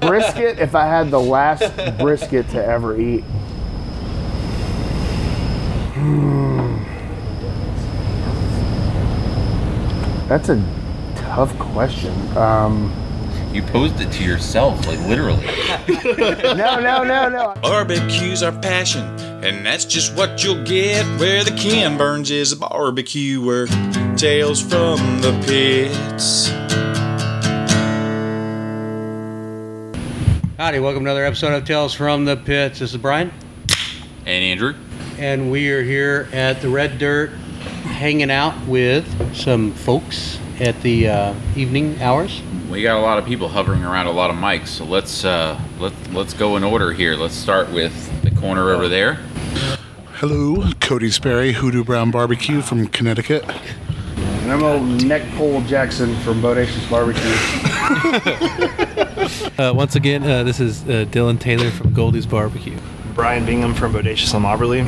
brisket. If I had the last brisket to ever eat, Hmm. that's a tough question. Um, You posed it to yourself, like literally. no, no, no, no. Barbecues our passion, and that's just what you'll get where the Ken Burns is a barbecuer. Tales from the pits. Howdy, welcome to another episode of Tales from the Pits. This is Brian, And Andrew, and we are here at the Red Dirt hanging out with some folks at the uh, evening hours. we got a lot of people hovering around a lot of mics, so let's uh, let let's go in order here. Let's start with the corner over there. Hello, Cody Sperry, Hoodoo Brown Barbecue from Connecticut. And I'm old Neck Pole Jackson from Bodacious Barbecue. Uh, once again, uh, this is uh, Dylan Taylor from Goldie's Barbecue. Brian Bingham from Bodacious on Mobberly.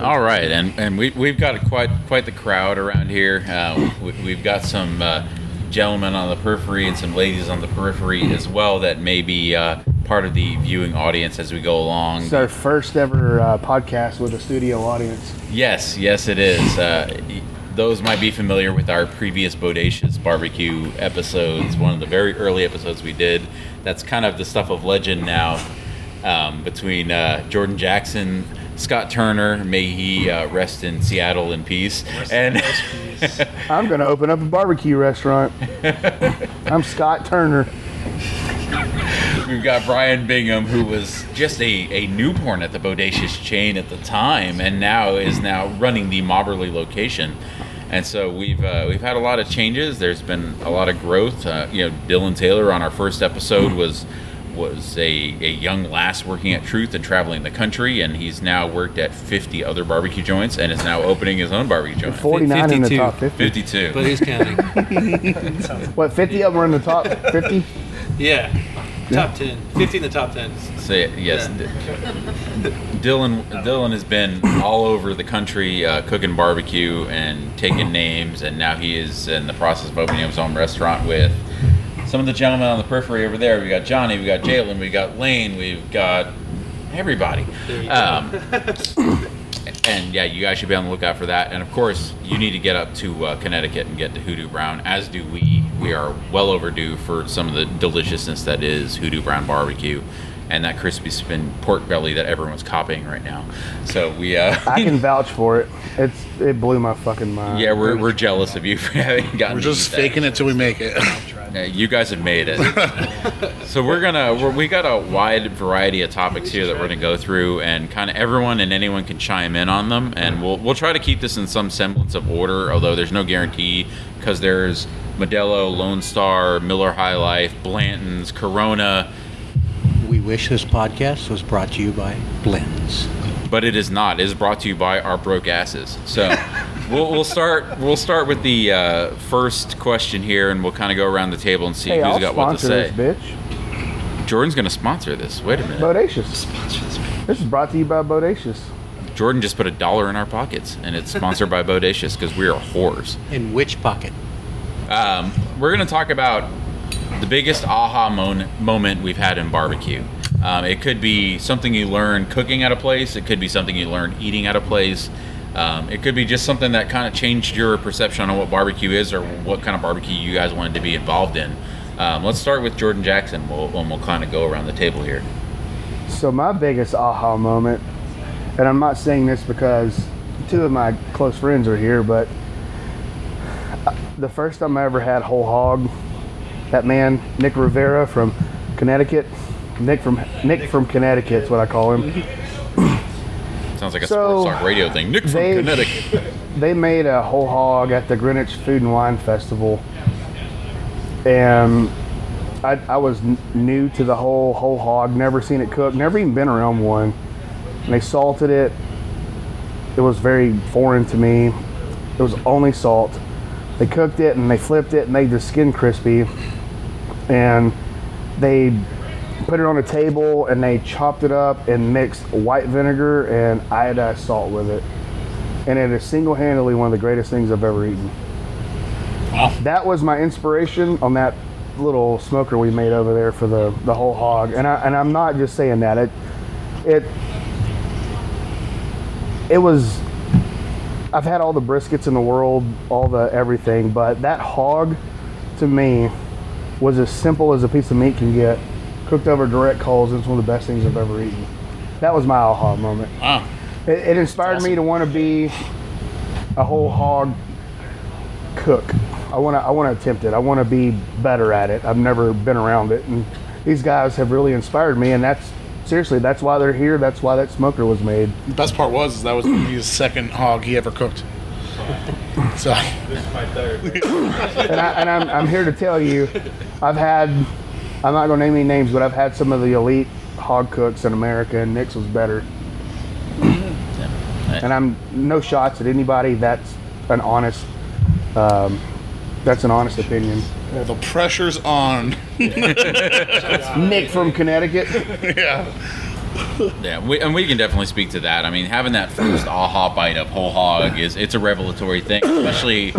All right, and and we we've got quite quite the crowd around here. Uh, we, we've got some uh, gentlemen on the periphery and some ladies on the periphery as well that may be uh, part of the viewing audience as we go along. It's our first ever uh, podcast with a studio audience. Yes, yes, it is. Y- those might be familiar with our previous Bodacious barbecue episodes, one of the very early episodes we did. That's kind of the stuff of legend now um, between uh, Jordan Jackson, Scott Turner, may he uh, rest in Seattle in peace, and I'm going to open up a barbecue restaurant. I'm Scott Turner. We've got Brian Bingham, who was just a, a newborn at the Bodacious chain at the time, and now is now running the Mobberly location. And so we've uh, we've had a lot of changes. There's been a lot of growth. Uh, you know, Dylan Taylor on our first episode was was a, a young lass working at Truth and traveling the country, and he's now worked at 50 other barbecue joints and is now opening his own barbecue joint. 49 in the 52. top 50. 52. But he's counting. What, 50 of them are in the top 50? yeah. Top 10. 50 in the top 10. So yes, D- D- Dylan Dylan has been all over the country uh, cooking barbecue and taking names, and now he is in the process of opening his own restaurant with some of the gentlemen on the periphery over there. We got Johnny, we got Jalen, we got Lane, we've got everybody. Um, and yeah, you guys should be on the lookout for that. And of course, you need to get up to uh, Connecticut and get to Hoodoo Brown, as do we. We are well overdue for some of the deliciousness that is Hoodoo Brown barbecue and that crispy spin pork belly that everyone's copying right now. So we, uh, I can vouch for it. It's It blew my fucking mind. yeah, we're, we're jealous of you for having gotten. We're just to eat that. faking it till we make it. Yeah, you guys have made it. so we're gonna we're, we got a wide variety of topics here that we're gonna go through, and kind of everyone and anyone can chime in on them, and we'll we'll try to keep this in some semblance of order, although there's no guarantee because there's Modelo, Lone Star, Miller High Life, Blanton's, Corona, We wish this podcast was brought to you by Blends. but it is not. It is brought to you by our broke asses. So we'll, we'll start we'll start with the uh, first question here, and we'll kind of go around the table and see Hey, who's I'll got what to sponsor say. this bitch. Jordan's gonna sponsor this. Wait a minute. Bodacious. This is brought to you by Bodacious. Jordan just put a dollar in our pockets, and it's sponsored by Bodacious because we are whores. In which pocket? Um, we're going to talk about the biggest aha mon- moment we've had in barbecue. Um, it could be something you learn cooking at a place. It could be something you learn eating at a place. Um, it could be just something that kind of changed your perception on what barbecue is or what kind of barbecue you guys wanted to be involved in. Um, let's start with Jordan Jackson. We'll, and we'll kind of go around the table here. So my biggest aha moment, and I'm not saying this because two of my close friends are here, but the first time I ever had whole hog, that man Nick Rivera from Connecticut, Nick from Nick from Connecticut's what I call him. Sounds like a So, sports talk radio thing. Nick from they- Connecticut. They made a whole hog at the Greenwich Food and Wine Festival, and I, I was new to the whole whole hog, never seen it cooked, never even been around one. And they salted it. It was very foreign to me. It was only salt. They cooked it and they flipped it and made the skin crispy. And they put it on a table and they chopped it up and mixed white vinegar and iodized salt with it. And it is single handedly one of the greatest things I've ever eaten. That was my inspiration on that little smoker we made over there for the the whole hog, and I and I'm not just saying that it it it was. I've had all the briskets in the world, all the everything, but that hog, to me, was as simple as a piece of meat can get, cooked over direct coals. It's one of the best things I've ever eaten. That was my aha moment. Wow. It, it inspired me to want to be a whole hog cook. I want to. I want to attempt it. I want to be better at it. I've never been around it, and these guys have really inspired me. And that's seriously, that's why they're here. That's why that smoker was made. The best part was is that was his second hog he ever cooked. So And, I, and I'm, I'm here to tell you, I've had. I'm not going to name any names, but I've had some of the elite hog cooks in America, and Nick's was better. And I'm no shots at anybody. That's an honest. Um, that's an honest opinion. well, the pressure's on. Nick from Connecticut. yeah. Yeah, we, and we can definitely speak to that. I mean, having that first aha bite of whole hog is it's a revelatory thing, especially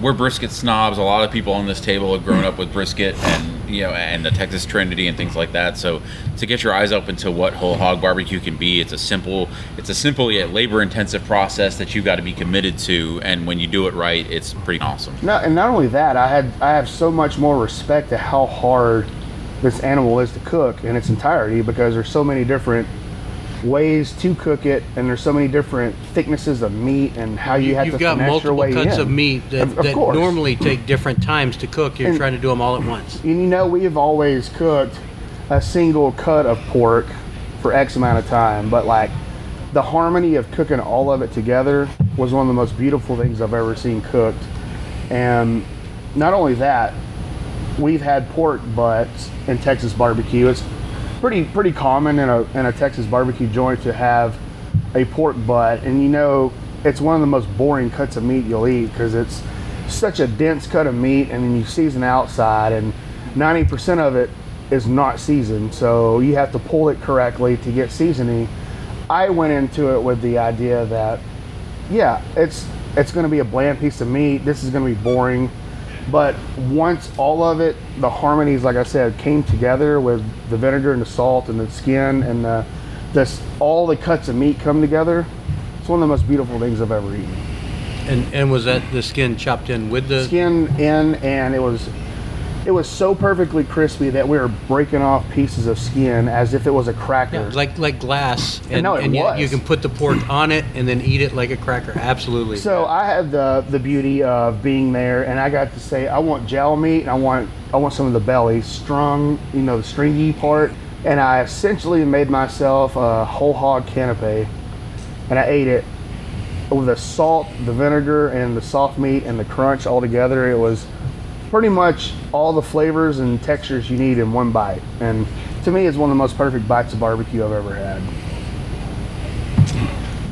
we're brisket snobs. A lot of people on this table have grown up with brisket and you know and the Texas Trinity and things like that. So to get your eyes open to what whole hog barbecue can be, it's a simple, it's a simple yet labor intensive process that you've got to be committed to. And when you do it right, it's pretty awesome. No, and not only that, I had I have so much more respect to how hard this animal is to cook in its entirety because there's so many different ways to cook it, and there's so many different thicknesses of meat and how you, have You've to got finesse your multiple way cuts in. of meat that, Of- of that course. normally take different times to cook. You're And- trying to do them all at once. And you know, we have always cooked a single cut of pork for X amount of time, but like the harmony of cooking all of it together was one of the most beautiful things I've ever seen cooked. And not only that, we've had pork butts in Texas barbecue. It's pretty pretty common in a in a Texas barbecue joint to have a pork butt, and you know it's one of the most boring cuts of meat you'll eat because it's such a dense cut of meat, and then you season outside, and 90% of it is not seasoned, so you have to pull it correctly to get seasoning. I went into it with the idea that yeah, it's it's going to be a bland piece of meat. This is going to be boring. But once all of it, the harmonies, like I said, came together with the vinegar and the salt and the skin and the this all the cuts of meat come together. It's one of the most beautiful things I've ever eaten. And and was that the skin chopped in with the? Skin in, and it was it was so perfectly crispy that we were breaking off pieces of skin as if it was a cracker. Yeah, like like glass, and, No, it and was. You, you can put the pork on it and then eat it like a cracker. Absolutely. So I had the the beauty of being there, and I got to say I want jowl meat, and I want I want some of the belly strung, you know, the stringy part, and I essentially made myself a whole hog canapé, and I ate it with the salt, the vinegar, and the soft meat and the crunch all together. It was pretty much all the flavors and textures you need in one bite, and to me, it's one of the most perfect bites of barbecue I've ever had.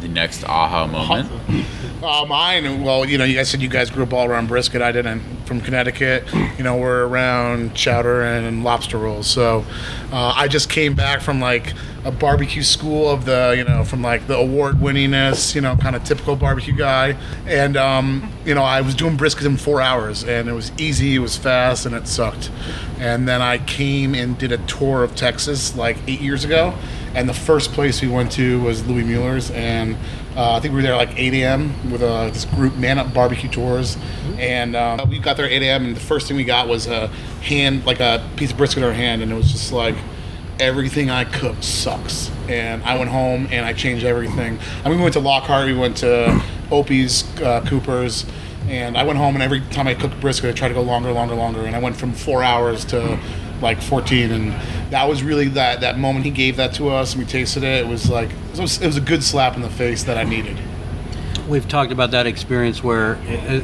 The next aha moment. Uh, mine, well, you know, you guys said you guys grew up all around brisket. I didn't. From Connecticut, you know, we're around chowder and lobster rolls. So uh, I just came back from like a barbecue school of the, you know, from like the award winningness, you know, kind of typical barbecue guy. And, um, you know, I was doing brisket in four hours and it was easy, it was fast, and it sucked. And then I came and did a tour of Texas like eight years ago. And the first place we went to was Louis Mueller's. And uh, I think we were there like 8 a.m. with uh, this group, Man Up Barbecue Tours, and um, we got there at 8 a.m. and the first thing we got was a hand, like a piece of brisket in our hand, and it was just like everything I cook sucks. And I went home and I changed everything. I mean, we went to Lockhart, we went to Opie's, uh, Cooper's, and I went home and every time I cooked brisket, I tried to go longer, longer, longer, and I went from four hours to like 14 and that was really that that moment he gave that to us. And we tasted it. It was like it was, it was a good slap in the face that i needed. We've talked about that experience where,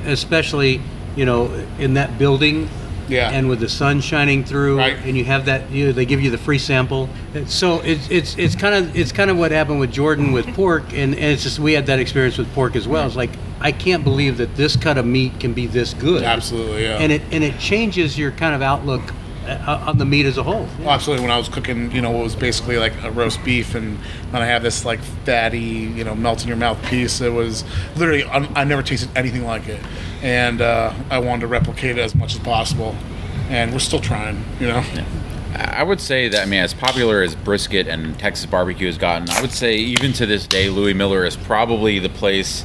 especially, you know, in that building, Yeah. and with the sun shining through, Right. and you have that, you know, they give you the free sample. And So it's it's it's kind of it's kind of what happened with Jordan with pork, and, and it's just we had that experience with pork as well. It's like I can't believe that this cut of meat can be this good. absolutely yeah And it and it changes your kind of outlook on the meat as a whole. Well, absolutely. When I was cooking, you know, what was basically like a roast beef, and then I have this like fatty, you know, melt in your mouth piece. It was literally I, I never tasted anything like it, and uh, I wanted to replicate it as much as possible. and we're still trying. You know. Yeah. I would say that I mean, as popular as brisket and Texas barbecue has gotten, I would say even to this day, Louis Mueller is probably the place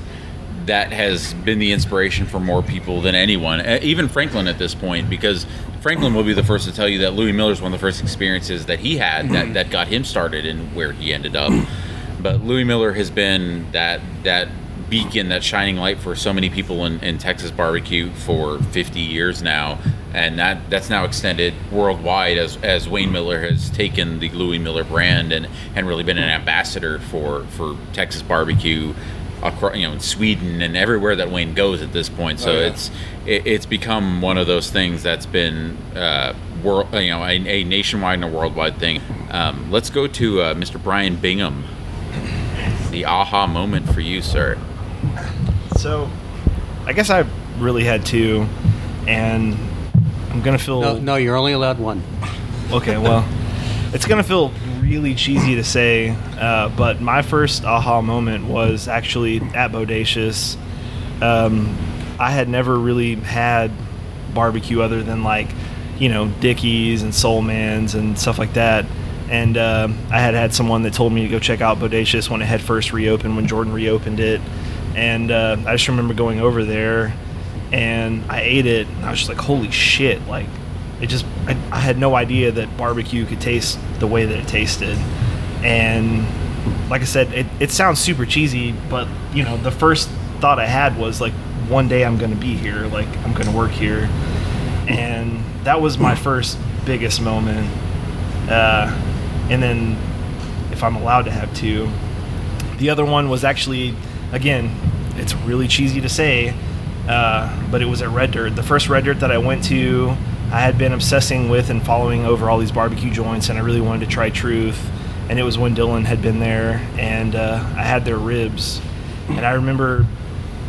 that has been the inspiration for more people than anyone, even Franklin at this point, because Franklin will be the first to tell you that Louis Mueller is one of the first experiences that he had that, that got him started and where he ended up. But Louis Mueller has been that that beacon, that shining light for so many people in, in Texas barbecue for 50 years now, and that that's now extended worldwide as as Wayne Mueller has taken the Louis Mueller brand and and really been an ambassador for for Texas barbecue across you know in Sweden and everywhere that Wayne goes at this point. So Oh, yeah. it's it, it's become one of those things that's been uh, world you know a, a nationwide and a worldwide thing. Um, let's go to uh, Mr. Brian Bingham. The aha moment for you, sir. So, I guess I really had two, and I'm gonna feel No, no, you're only allowed one. okay. Well, it's gonna feel really cheesy to say, uh, but my first aha moment was actually at Bodacious. Um, I had never really had barbecue other than like, you know, Dickey's and Soulman's and stuff like that. And uh, I had had someone that told me to go check out Bodacious when it had first reopened, when Jordan reopened it. And uh, I just remember going over there and I ate it and I was just like, holy shit. Like, it just, I, I had no idea that barbecue could taste the way that it tasted. And like I said, it, it sounds super cheesy, but you know, the first thought I had was like, one day I'm going to be here, like, I'm going to work here. And that was my first biggest moment. Uh, and then, if I'm allowed to have two, the other one was actually, again, it's really cheesy to say, uh, but it was at Red Dirt. The first Red Dirt that I went to, I had been obsessing with and following over all these barbecue joints, and I really wanted to try Truth. And it was when Dylan had been there, and uh, I had their ribs. And I remember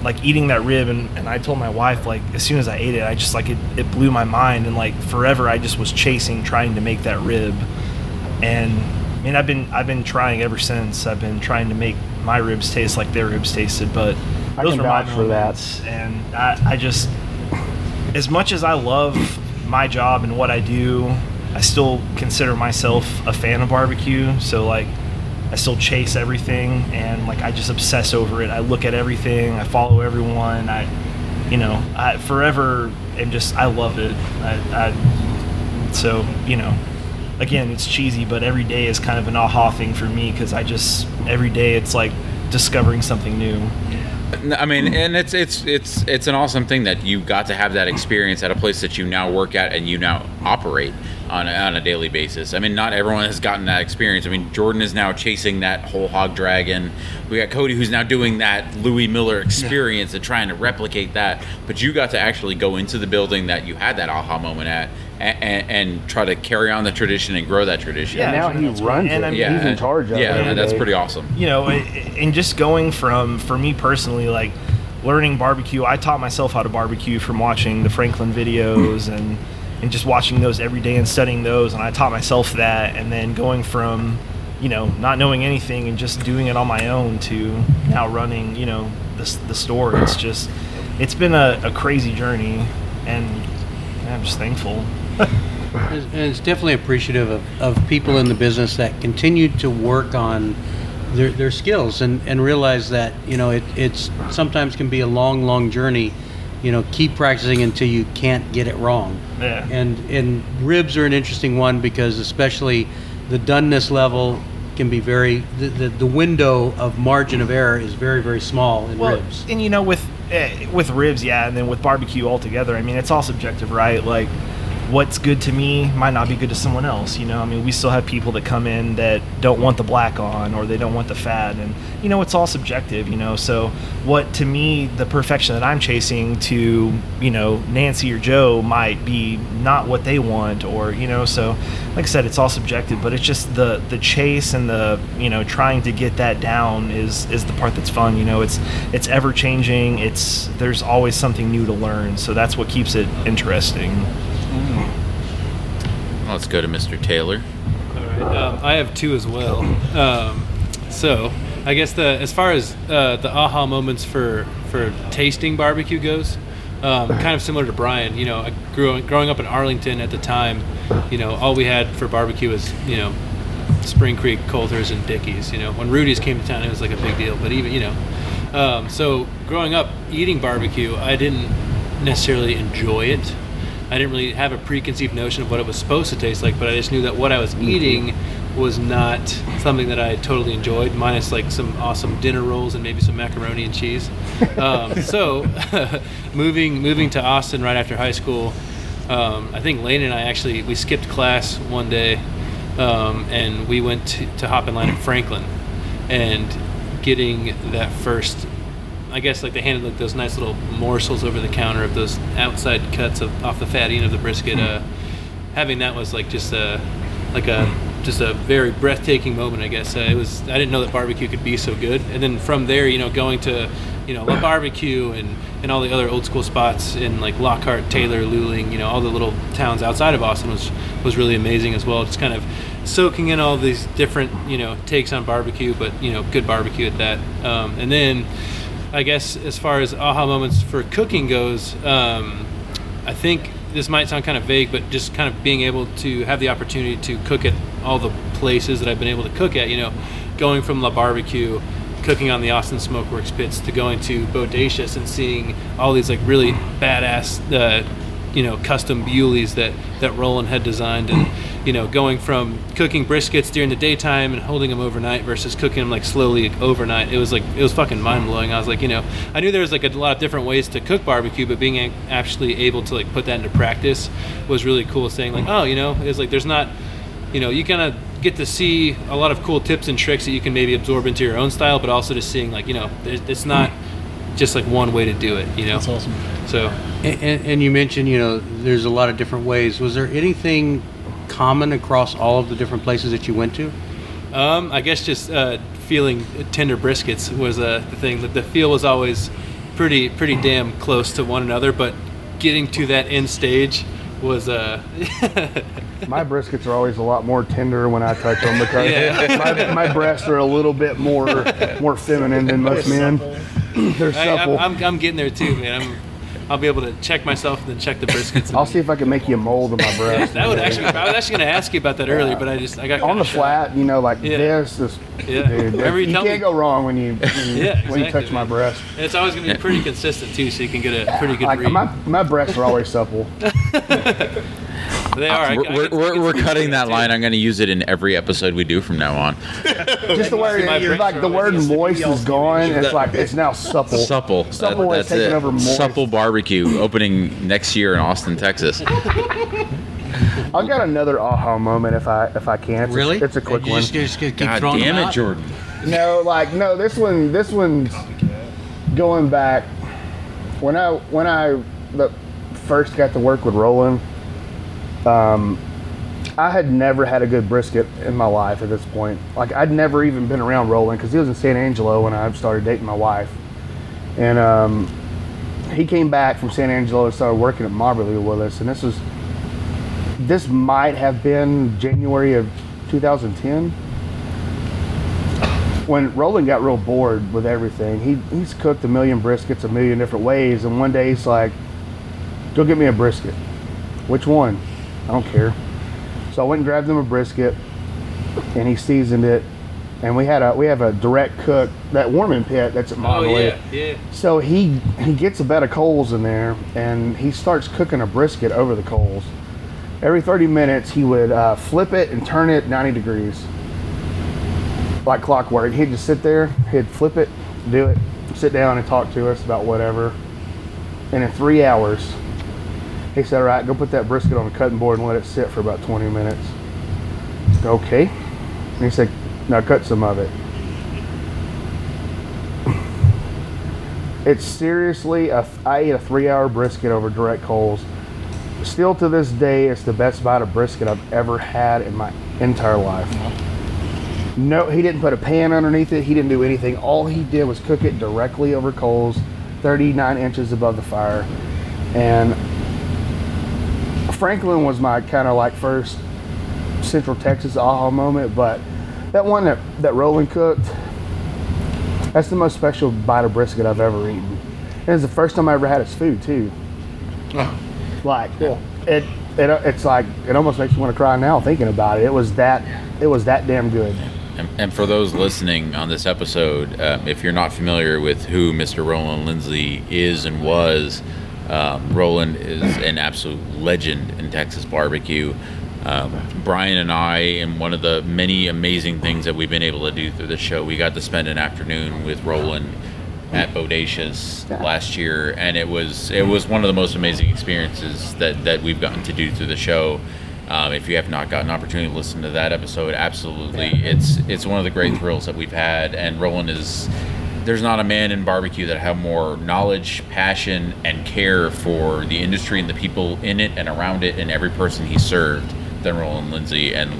like eating that rib and, and I told my wife like as soon as I ate it I just like it, it blew my mind and like forever I just was chasing trying to make that rib and I mean I've been I've been trying ever since I've been trying to make my ribs taste like their ribs tasted but I those can were my for that. and I, I just as much as I love my job and what I do I still consider myself a fan of barbecue so like I still chase everything and like I just obsess over it. I look at everything. I follow everyone. I, you know, I forever and just I love it. I, I so you know, again it's cheesy, but every day is kind of an aha thing for me because I just every day it's like discovering something new. I mean, and it's it's it's it's an awesome thing that you got to have that experience at a place that you now work at and you now operate on a, on a daily basis. I mean, not everyone has gotten that experience. I mean, Jordan is now chasing that whole hog dragon. We got Cody who's now doing that Louis Mueller experience and trying to replicate that. But you got to actually go into the building that you had that aha moment at and, and, and try to carry on the tradition and grow that tradition. Yeah, now he that's great. runs And it. I mean- yeah, He's in charge of it. yeah, that's pretty awesome. you know, and just going from for me personally, like learning barbecue. I taught myself how to barbecue from watching the Franklin videos and and just watching those every day and studying those. And I taught myself that, and then going from you know not knowing anything and just doing it on my own to now running you know the the store. It's just it's been a, a crazy journey, and I'm just thankful. And and it's definitely appreciative of, of people in the business that continue to work on their, their skills and, and realize that, you know, it, it's sometimes can be a long, long journey. You know, keep practicing until you can't get it wrong. Yeah. And and ribs are an interesting one because especially the doneness level can be very the, the, the window of margin of error is very, very small in well, ribs. and you know with eh, with ribs, yeah, and then with barbecue altogether. I mean, it's all subjective, right? Like, what's good to me might not be good to someone else. You know, I mean, we still have people that come in that don't want the black on or they don't want the fat, and you know, it's all subjective. You know, so what to me the perfection that I'm chasing to you know Nancy or Joe might be not what they want, or you know, so like I said, it's all subjective. But it's just the the chase and the you know trying to get that down is is the part that's fun. You know, it's it's ever changing. It's there's always something new to learn. So that's what keeps it interesting. Let's go to Mr. Taylor. Um, I have two as well. Um, so, I guess the as far as uh, the aha moments for for tasting barbecue goes, Um, kind of similar to Brian, you know, I grew growing up in Arlington at the time. You know, all we had for barbecue was you know Spring Creek, Colter's, and Dickey's. You know, when Rudy's came to town, it was like a big deal. But even you know, um, so growing up eating barbecue, I didn't necessarily enjoy it. I didn't really have a preconceived notion of what it was supposed to taste like, but I just knew that what I was eating was not something that I totally enjoyed, minus like some awesome dinner rolls and maybe some macaroni and cheese. Um, so, moving moving to Austin right after high school, um, I think Lane and I actually we skipped class one day, um, and we went to, to hop in line at Franklin, and getting that first I guess like they handed like those nice little morsels over the counter of those outside cuts of off the fatty end of the brisket. Uh, having that was like just a like a just a very breathtaking moment. I guess uh, it was. I didn't know that barbecue could be so good. And then from there, you know, going to you know La Barbecue and and all the other old school spots in like Lockhart, Taylor, Luling, you know, all the little towns outside of Austin was was really amazing as well. Just kind of soaking in all these different you know takes on barbecue, but you know, good barbecue at that. Um, and then I guess as far as aha moments for cooking goes, um, I think this might sound kind of vague, but just kind of being able to have the opportunity to cook at all the places that I've been able to cook at, you know, going from La Barbecue, cooking on the Austin Smokeworks pits, to going to Bodacious and seeing all these like really badass, uh, you know, custom Bewleys that that Roland had designed, and you know, going from cooking briskets during the daytime and holding them overnight versus cooking them like slowly overnight. It was like it was fucking mind blowing. I was like, you know, I knew there was like a lot of different ways to cook barbecue, but being a- actually able to like put that into practice was really cool. Saying like, oh, you know, it's like there's not, you know, you kind of get to see a lot of cool tips and tricks that you can maybe absorb into your own style, but also just seeing like, you know, it's not just like one way to do it. You know, That's awesome. so. And, and, and you mentioned, you know, there's a lot of different ways. Was there anything common across all of the different places that you went to? Um, I guess just uh, feeling tender briskets was uh, the thing. That the feel was always pretty pretty damn close to one another, but getting to that end stage was uh, My briskets are always a lot more tender when I touch them because Yeah. my, my breasts are a little bit more more feminine than most men. They're I, I'm. I'm, I'm getting there too, man. I'm, I'll be able to check myself and then check the briskets. I'll see if I can make you a mold of my breast. that would actually. I was actually going to ask you about that earlier, but I just I got on the shy. flat, you know, like Yeah. this. Just, Yeah. dude, Whatever you you can't me. go wrong when you when you, Yeah, when you exactly, touch my breast. And it's always going to be pretty consistent too, so you can get a pretty good Like read. my my breasts are always supple. They are. I- I we're, can- we're, we're, we're cutting that too. line. I'm going to use it in every episode we do from now on. Just the word, My it's breasts like the word always- moist is gone. It's like it's now supple. Supple. Supple That- is taking over moist. Supple barbecue opening next year in Austin, Texas. I've got another aha moment if I if I can. It's a- Really? it's a quick You one. Just, just keep God damn it, out? Jordan. No, like no, this one this one's going back when I when I the first got to work with Roland. Um, I had never had a good brisket in my life at this point. Like I'd never even been around Roland because he was in San Angelo when I started dating my wife, and um, he came back from San Angelo and started working at Mobberly with us. And this was this might have been January of 2010 when Roland got real bored with everything, he, he's cooked a million briskets a million different ways, and one day he's like, "Go get me a brisket." Which one? I don't care. So I went and grabbed him a brisket, and he seasoned it, and we had a we have a direct cook that warming pit that's at Oh Monolith. yeah, yeah. So he he gets a bed of coals in there, and he starts cooking a brisket over the coals. Every 30 minutes, he would uh, flip it and turn it 90 degrees, like clockwork. He'd just sit there, he'd flip it, do it, sit down and talk to us about whatever. And in three hours, he said, "All right, go put that brisket on the cutting board and let it sit for about 20 minutes." Okay. And he said, "Now cut some of it." It's seriously a. I ate a three-hour brisket over direct coals. Still to this day, it's the best bite of brisket I've ever had in my entire life. No, he didn't put a pan underneath it. He didn't do anything. All he did was cook it directly over coals, 39 inches above the fire. And Franklin was my kind of like first Central Texas aha moment, but that one that, that Roland cooked, that's the most special bite of brisket I've ever eaten. And it's the first time I ever had his food too. Like it, it, it's like it almost makes me want to cry now thinking about it. It was that, it was that damn good. And, and for those listening on this episode, um, if you're not familiar with who Mr. Roland Lindsay is and was, um, Roland is an absolute legend in Texas barbecue. Um, Brian and I, and one of the many amazing things that we've been able to do through the show, we got to spend an afternoon with Roland at Bodacious last year, and it was it was one of the most amazing experiences that that we've gotten to do through the show. Um, if you have not gotten an opportunity to listen to that episode, absolutely, it's it's one of the great thrills that we've had. And Roland is there's not a man in barbecue that have more knowledge, passion, and care for the industry and the people in it and around it and every person he served than Roland Lindsay. And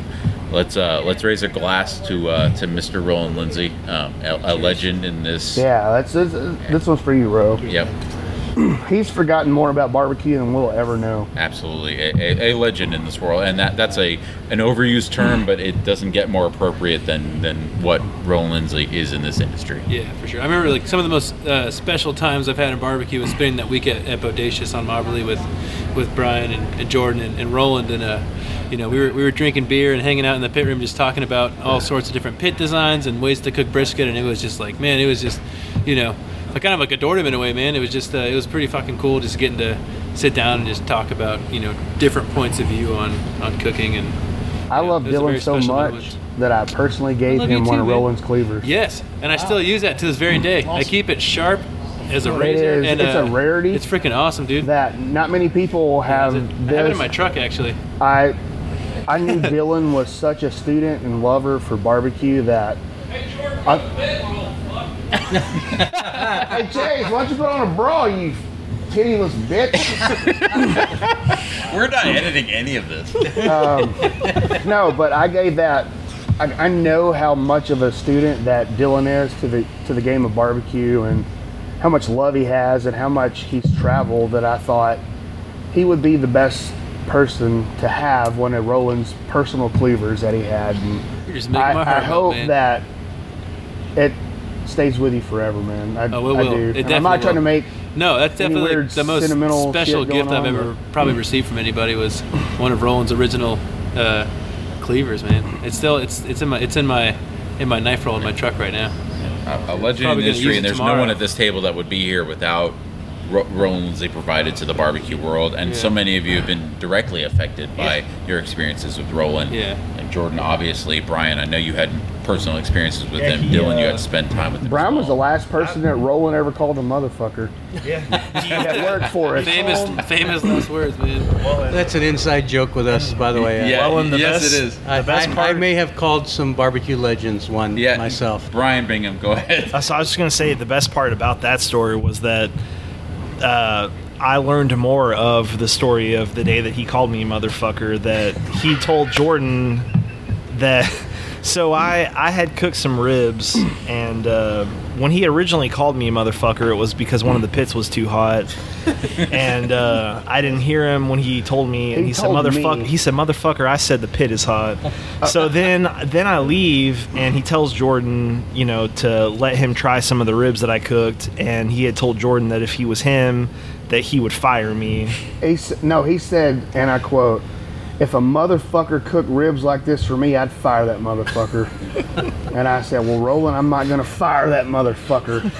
let's uh, let's raise a glass to uh, to Mr. Roland Lindsay, um, a, a legend in this. Yeah, that's this, this one's for you, Ro. Yep. He's forgotten more about barbecue than we'll ever know. Absolutely, a, a, a legend in this world, and that that's a an overused term, but it doesn't get more appropriate than than what Roland Lindsay is in this industry. Yeah, for sure. I remember like some of the most uh, special times I've had in barbecue was spending that week at, at Bodacious on Mobberly with with Brian and, and Jordan and, and Roland and uh, you know we were we were drinking beer and hanging out in the pit room just talking about all sorts of different pit designs and ways to cook brisket and it was just like man it was just you know I kind of like adored him in a way man it was just uh, it was pretty fucking cool just getting to sit down and just talk about you know different points of view on on cooking and I Yeah, love it was a very Dylan so much moment. that I personally gave love him you one too, of man. Roland's cleavers. Yes, and I still use that to this very day. I keep it sharp as a It razor. is. and It's a uh, rarity. It's freaking awesome, dude. That not many people have I this. have it in my truck actually. I I knew Dylan was such a student and lover for barbecue that. I, hey Chase, why don't you put on a bra, you tittyless bitch? We're not editing any of this. Um, no, but I gave that. I, I know how much of a student that Dylan is to the to the game of barbecue and how much love he has and how much he's traveled. That I thought he would be the best person to have one of Roland's personal cleavers that he had. And You're just making I, my heart melt, hope man. that it stays with you forever, man. I, Oh, it I will. do. It I'm not definitely trying to make No, that's Any definitely weird the most sentimental special gift I've on, ever but- probably received from anybody was one of Roland's original uh, cleavers, man. It's still it's it's in my it's in my in my knife roll in my truck right now. a, a legend in Probably the industry, and it there's no one at this table that would be here without Ro- Roland Lindsay provided to the barbecue world. And so many of you have been directly affected by your experiences with Roland. Yeah. And Jordan, obviously, Brian, I know you had personal experiences with Yeah, him. he, Dylan, you uh, had to spend time with him. Brian was the last person that Roland ever called a motherfucker Yeah. that worked for us. Famous famous last words, man. That's an inside joke with us, by the way. Yeah, Well, and the yes, best- it is. I, The best I- I may have called some barbecue legends one Yeah, myself. Brian Bingham, go ahead. So I was just gonna say the best part about that story was that uh, I learned more of the story of the day that he called me motherfucker. That he told Jordan that. So I I had cooked some ribs, and uh, when he originally called me a motherfucker, it was because one of the pits was too hot, and uh, I didn't hear him when he told me, and He he, said motherfucker. He said motherfucker. I said the pit is hot. So then then I leave, and he tells Jordan, you know, to let him try some of the ribs that I cooked, and he had told Jordan that if he was him, that he would fire me. He, no, he said, and I quote, if a motherfucker cooked ribs like this for me, I'd fire that motherfucker. and I said, well, Roland, I'm not going to fire that motherfucker.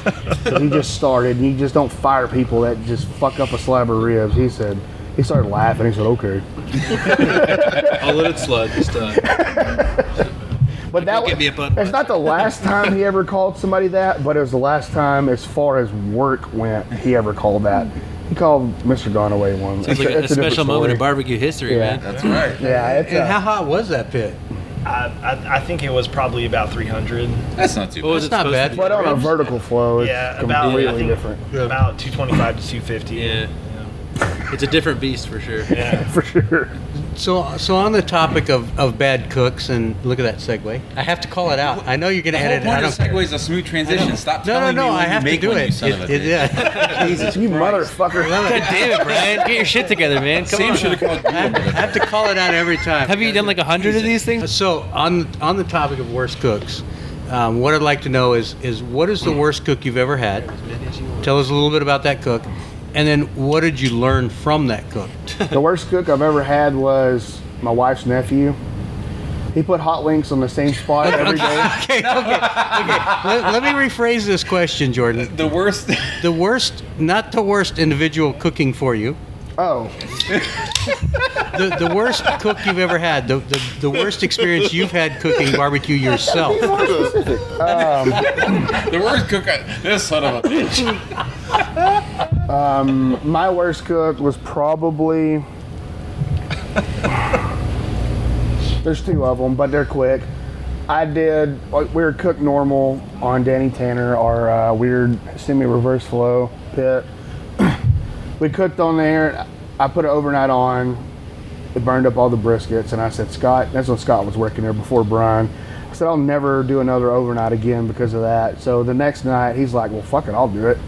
So he just started. You just don't fire people that just fuck up a slab of ribs. He said, he started laughing. He said, okay. I'll let it slide this time. But that Give me a was, it's not the last time he ever called somebody that, but it was the last time, as far as work went, he ever called that. He called Mr. Gonaway one. It's like a, a different special moment in barbecue history, Yeah. man. That's right. Yeah, it's And a- how hot was that pit? I, I, I think it was probably about 300. That's not too What was bad. it That's not bad. to be? But on a vertical flow, it's Yeah, about I completely think different. about 225 to 250. Yeah. It's a different beast for sure. Yeah. For sure. So, so on the topic of, of bad cooks, and look at that segue. I have to call it out. I know you're going to edit it. I don't care. is a smooth transition. Stop No, no, no. I have to do it. son It- of a it- bitch. yeah. Jesus, you motherfucker. God damn it, Brian! Get your shit together, man. Come Sam on. should have called I have, I have to call it out every time. Have you done like a hundred of these things? So on on the topic of worst cooks, um, what I'd like to know is is what is the worst cook you've ever had? Tell us a little bit about that cook, And then what did you learn from that cook? The worst cook I've ever had was my wife's nephew. He put hot links on the same spot every day. okay, okay, okay. Let, let me rephrase this question, Jordan. The worst. The worst, not the worst individual cooking for you. Oh, The, the worst cook you've ever had. The, the, the worst experience you've had cooking barbecue yourself. Um, the worst cook. I, this son of a bitch. my worst cook was probably. There's two of them, but they're quick. I did. like, We were cooked normal on Danny Tanner, our uh, weird semi-reverse flow pit. we cooked on there. I put it overnight on. It burned up all the briskets, and I said, Scott. That's when Scott was working there before Brian. I said, I'll never do another overnight again because of that. So the next night, he's like, Well, fuck it, I'll do it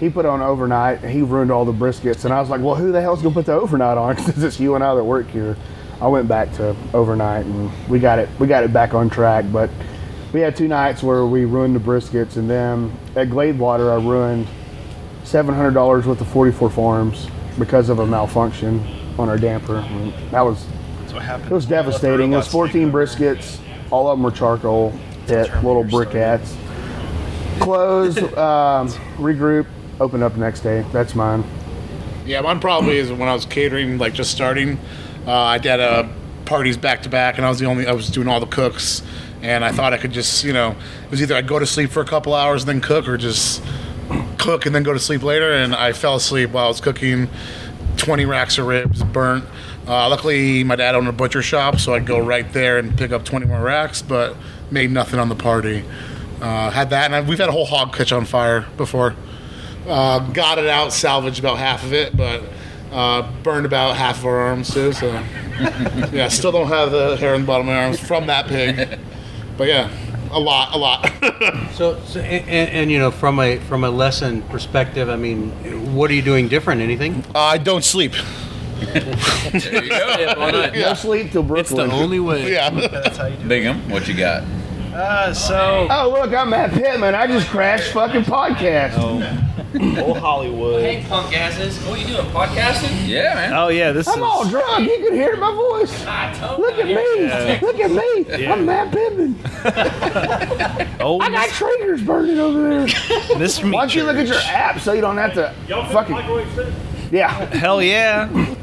he put on overnight and he ruined all the briskets and i was like well who the hell's gonna put the overnight on because it's you and i that work here i went back to overnight and we got it we got it back on track but we had two nights where we ruined the briskets and then at gladewater i ruined $700 worth of 44 farms because of a malfunction on our damper that was That's what happened. it was devastating. It was 14 briskets. All of them were charcoal pit, little briquettes. Close, um, regroup, open up next day. That's mine. Yeah, mine probably is when I was catering, like just starting. Uh, I did uh, parties back to back, and I was the only. I was doing all the cooks, and I thought I could just, you know, it was either I'd go to sleep for a couple hours and then cook, or just cook and then go to sleep later. And I fell asleep while I was cooking. Twenty racks of ribs burnt. Uh, luckily, my dad owned a butcher shop, so I'd go right there and pick up twenty more racks, but made nothing on the party. Uh, had that, and I, we've had a whole hog catch on fire before. Uh, got it out, salvaged about half of it, but uh, burned about half of our arms too. So yeah, still don't have the hair on the bottom of my arms from that pig. But yeah, a lot, a lot. So, so and, and, and, you know, from a from a lesson perspective, I mean, what are you doing different? Anything? I don't sleep. There you go. Yeah, why not? No sleep till Brooklyn. It's the only way. Yeah. That's how you do it. Bingham, what you got? Uh, so, Oh, look, I'm Matt Pittman. I just crashed fucking podcast. oh, old Hollywood. Hey, punk asses. What are you doing? Podcasting? Yeah, man. Oh yeah, this is. I'm is. all drunk. You can hear my voice. Ah, I told Look at you. me. Look at me. Yeah. I'm Matt Pittman. Oh, I got triggers burning over there. Mr. Why don't you look at your app so you don't have to fucking. Yeah. Hell yeah.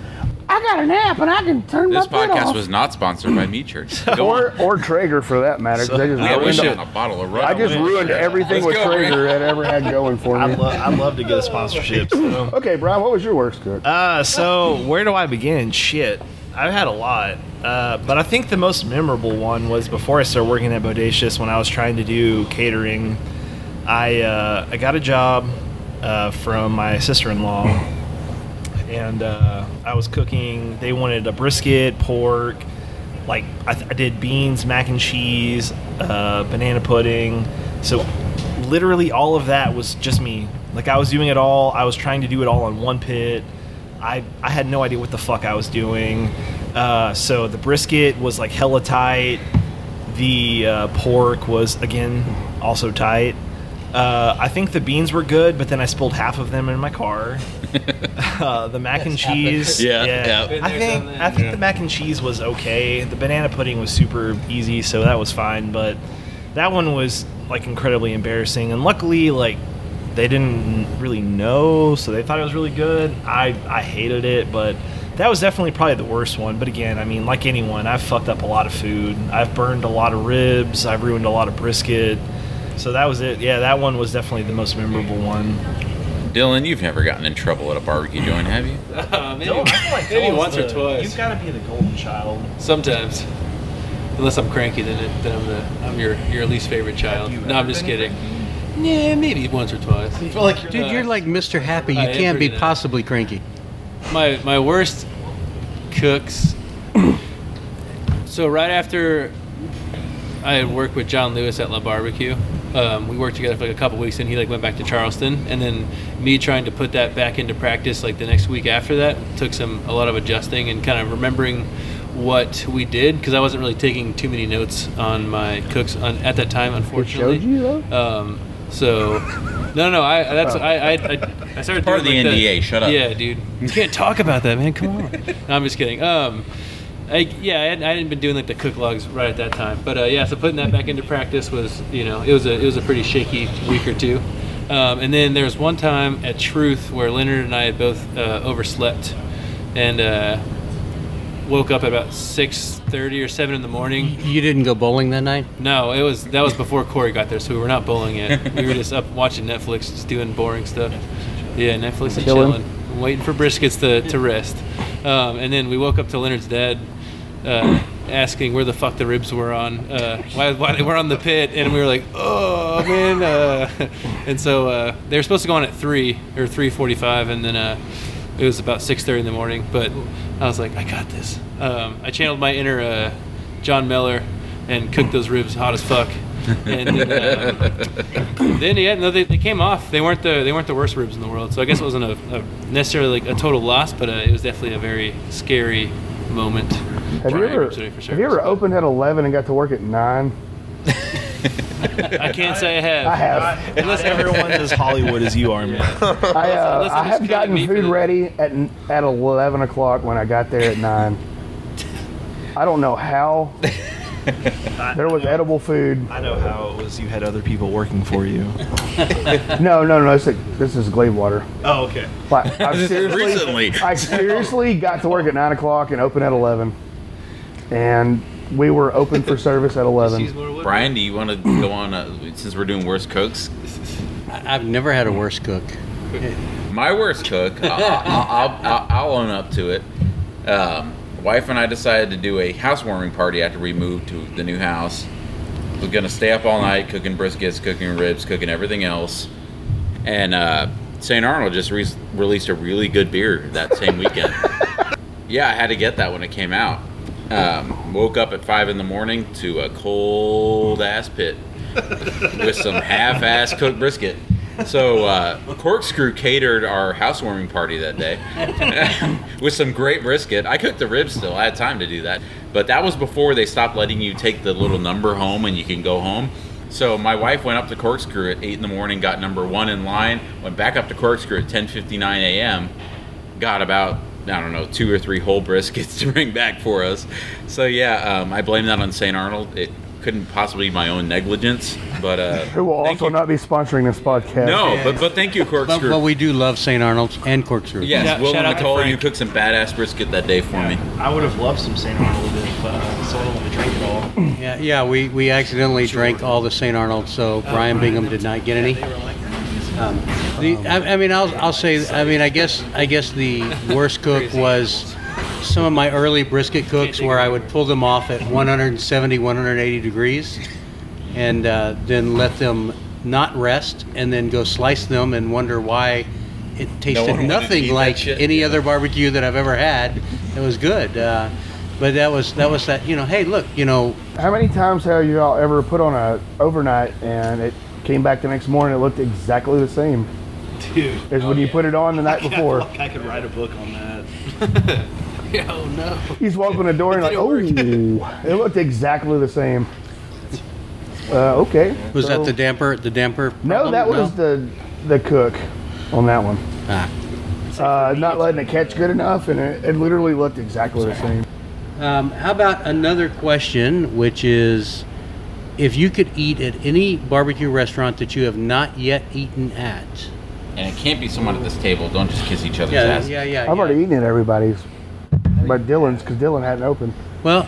I got an app and I can turn This my pit podcast off. was not sponsored by Meat Church. Go or on. or Traeger for that matter. 'cause they just Yeah, ruined should it. a bottle of I just ruined everything Let's with go, Traeger that ever had going for I'd, me. lo- I'd love to get a sponsorship. So. Okay, Brian, what was your worst cook? Uh, so where do I begin? Shit, I've had a lot, uh, but I think the most memorable one was before I started working at Bodacious when I was trying to do catering. I uh, I got a job uh, from my sister-in-law, and uh, I was cooking. They wanted a brisket, pork, like I, th- I did beans, mac and cheese, uh, banana pudding. So literally all of that was just me. Like I was doing it all. I was trying to do it all on one pit. I I had no idea what the fuck I was doing. Uh, so the brisket was like hella tight. The uh, pork was again also tight. Uh, I think the beans were good, but then I spilled half of them in my car. uh, the mac and cheese, Yeah, yeah. Been I think. I think the mac and cheese was okay. The banana pudding was super easy, so that was fine. But that one was like incredibly embarrassing. And luckily, like they didn't really know, so they thought it was really good. I I hated it, but that was definitely probably the worst one. But again, I mean, like anyone, I've fucked up a lot of food. I've burned a lot of ribs. I've ruined a lot of brisket. So that was it. Yeah, that one was definitely the most memorable one. Dylan, you've never gotten in trouble at a barbecue joint, have you? Uh, maybe maybe once or twice. You've got to be the golden child. Sometimes. Unless I'm cranky, then it, then I'm the I'm your your least favorite child. you No, I'm just been kidding. Yeah, maybe once or twice. I feel like Dude, you're like Mr. Happy. You I can't be pretty nice. possibly cranky. my my worst cooks. so right after I had worked with John Lewis at La Barbecue, um, we worked together for like a couple weeks, and he like went back to Charleston, and then me trying to put that back into practice like the next week after that took some a lot of adjusting and kind of remembering what we did because I wasn't really taking too many notes on my cooks on, at that time, unfortunately. showed you, though? Um, So, no, no, I that's I I, I, I started Part of the like NDA, shut up. Yeah, dude, you can't talk about that, man. Come on. No, I'm just kidding. Um, I, yeah, I hadn't, I hadn't been doing like the cook logs right at that time, but uh, yeah, so putting that back into practice was, you know, it was a it was a pretty shaky week or two. Um, and then there was one time at Truth where Leonard and I had both uh, overslept, and uh, woke up at about six thirty or seven in the morning. You didn't go bowling that night? No, it was that was before Corey got there, so we were not bowling yet. we were just up watching Netflix, just doing boring stuff. Yeah, Netflix and Chilling. chilling, waiting for briskets to, to rest. Um, and then we woke up to Leonard's dad uh, asking where the fuck the ribs were on, uh, why, why they were on the pit, and we were like, oh man. Uh, and so uh, they were supposed to go on at three or three forty-five, and then uh, it was about six thirty in the morning. But I was like, I got this. Um, I channeled my inner uh, John Mueller and cooked those ribs hot as fuck. and then, then yeah, no, they, they came off. They weren't the they weren't the worst ribs in the world. So I guess it wasn't a, a necessarily like a total loss, but uh, it was definitely a very scary moment. Have you ever was ready have you ever opened at eleven and got to work at nine? I can't say I have. I have. Unless everyone as Hollywood as you are, man. I, uh, I have gotten cutting meat for food ready at at eleven o'clock when I got there at nine. I don't know how. There was edible food. I know how it was. You had other people working for you. No, no, no. This is, this is Gladewater. Oh, okay. Like, I This seriously, recently. I seriously got to work at nine o'clock and open at eleven, and we were open for service at eleven. Brian, do you want to go on? Uh, since we're doing worst cooks, I- I've never had a worst cook. my worst cook, I'll, I'll, I'll, I'll own up to it. Um, wife and I decided to do a housewarming party after we moved to the new house. We're gonna stay up all night cooking briskets, cooking ribs, cooking everything else. And uh, St. Arnold just re- released a really good beer that same weekend. yeah, I had to get that when it came out. Um, woke up at five in the morning to a cold ass pit with some half-ass cooked brisket. So uh, Corkscrew catered our housewarming party that day with some great brisket. I cooked the ribs still. I had time to do that, but that was before they stopped letting you take the little number home and you can go home. So my wife went up to Corkscrew at eight in the morning, got number one in line, went back up to Corkscrew at 10:59 a.m. Got about I don't know two or three whole briskets to bring back for us. So yeah, um, I blame that on St. Arnold. It couldn't possibly be my own negligence, but uh, Who will thank also you- not be sponsoring this podcast. no, but but thank you, But, Corkscrew. but we do love St. Arnold's and Corkscrew. yes, Shout- Will shout and out to Nicole, you cooked some badass brisket that day for me. I would have loved some St. Arnold if uh, someone wanted to drink it all. Yeah, yeah, we, we accidentally drank all the St. Arnold, so Brian Bingham did not get any. Um, the, I, I mean, I'll, I'll say, I mean, I guess, I guess the worst cook was some of my early brisket cooks where I would pull them off at 170, 180 degrees, and uh, then let them not rest, and then go slice them and wonder why it tasted one wanted to nothing like shit? any other barbecue that I've ever had. It was good. Uh, but that was that was that you know hey look you know How many times have you all ever put on a overnight and it came back the next morning? It looked exactly the same Dude. as when you put it on the night I before. feel like I could write a book on that. oh no. He's just walk in the door and like, oh, it looked exactly the same. Uh, okay. Was So- that the damper? The damper? No, that was the the cook on that one. Ah. Uh, not letting it catch good enough, and it, it literally looked exactly the same. Um, how about another question, which is, if you could eat at any barbecue restaurant that you have not yet eaten at? And it can't be someone at this table. Don't just kiss each other's Yeah, ass. yeah, yeah. yeah. I've already eaten at everybody's, but Dylan's because Dylan hadn't opened. Well,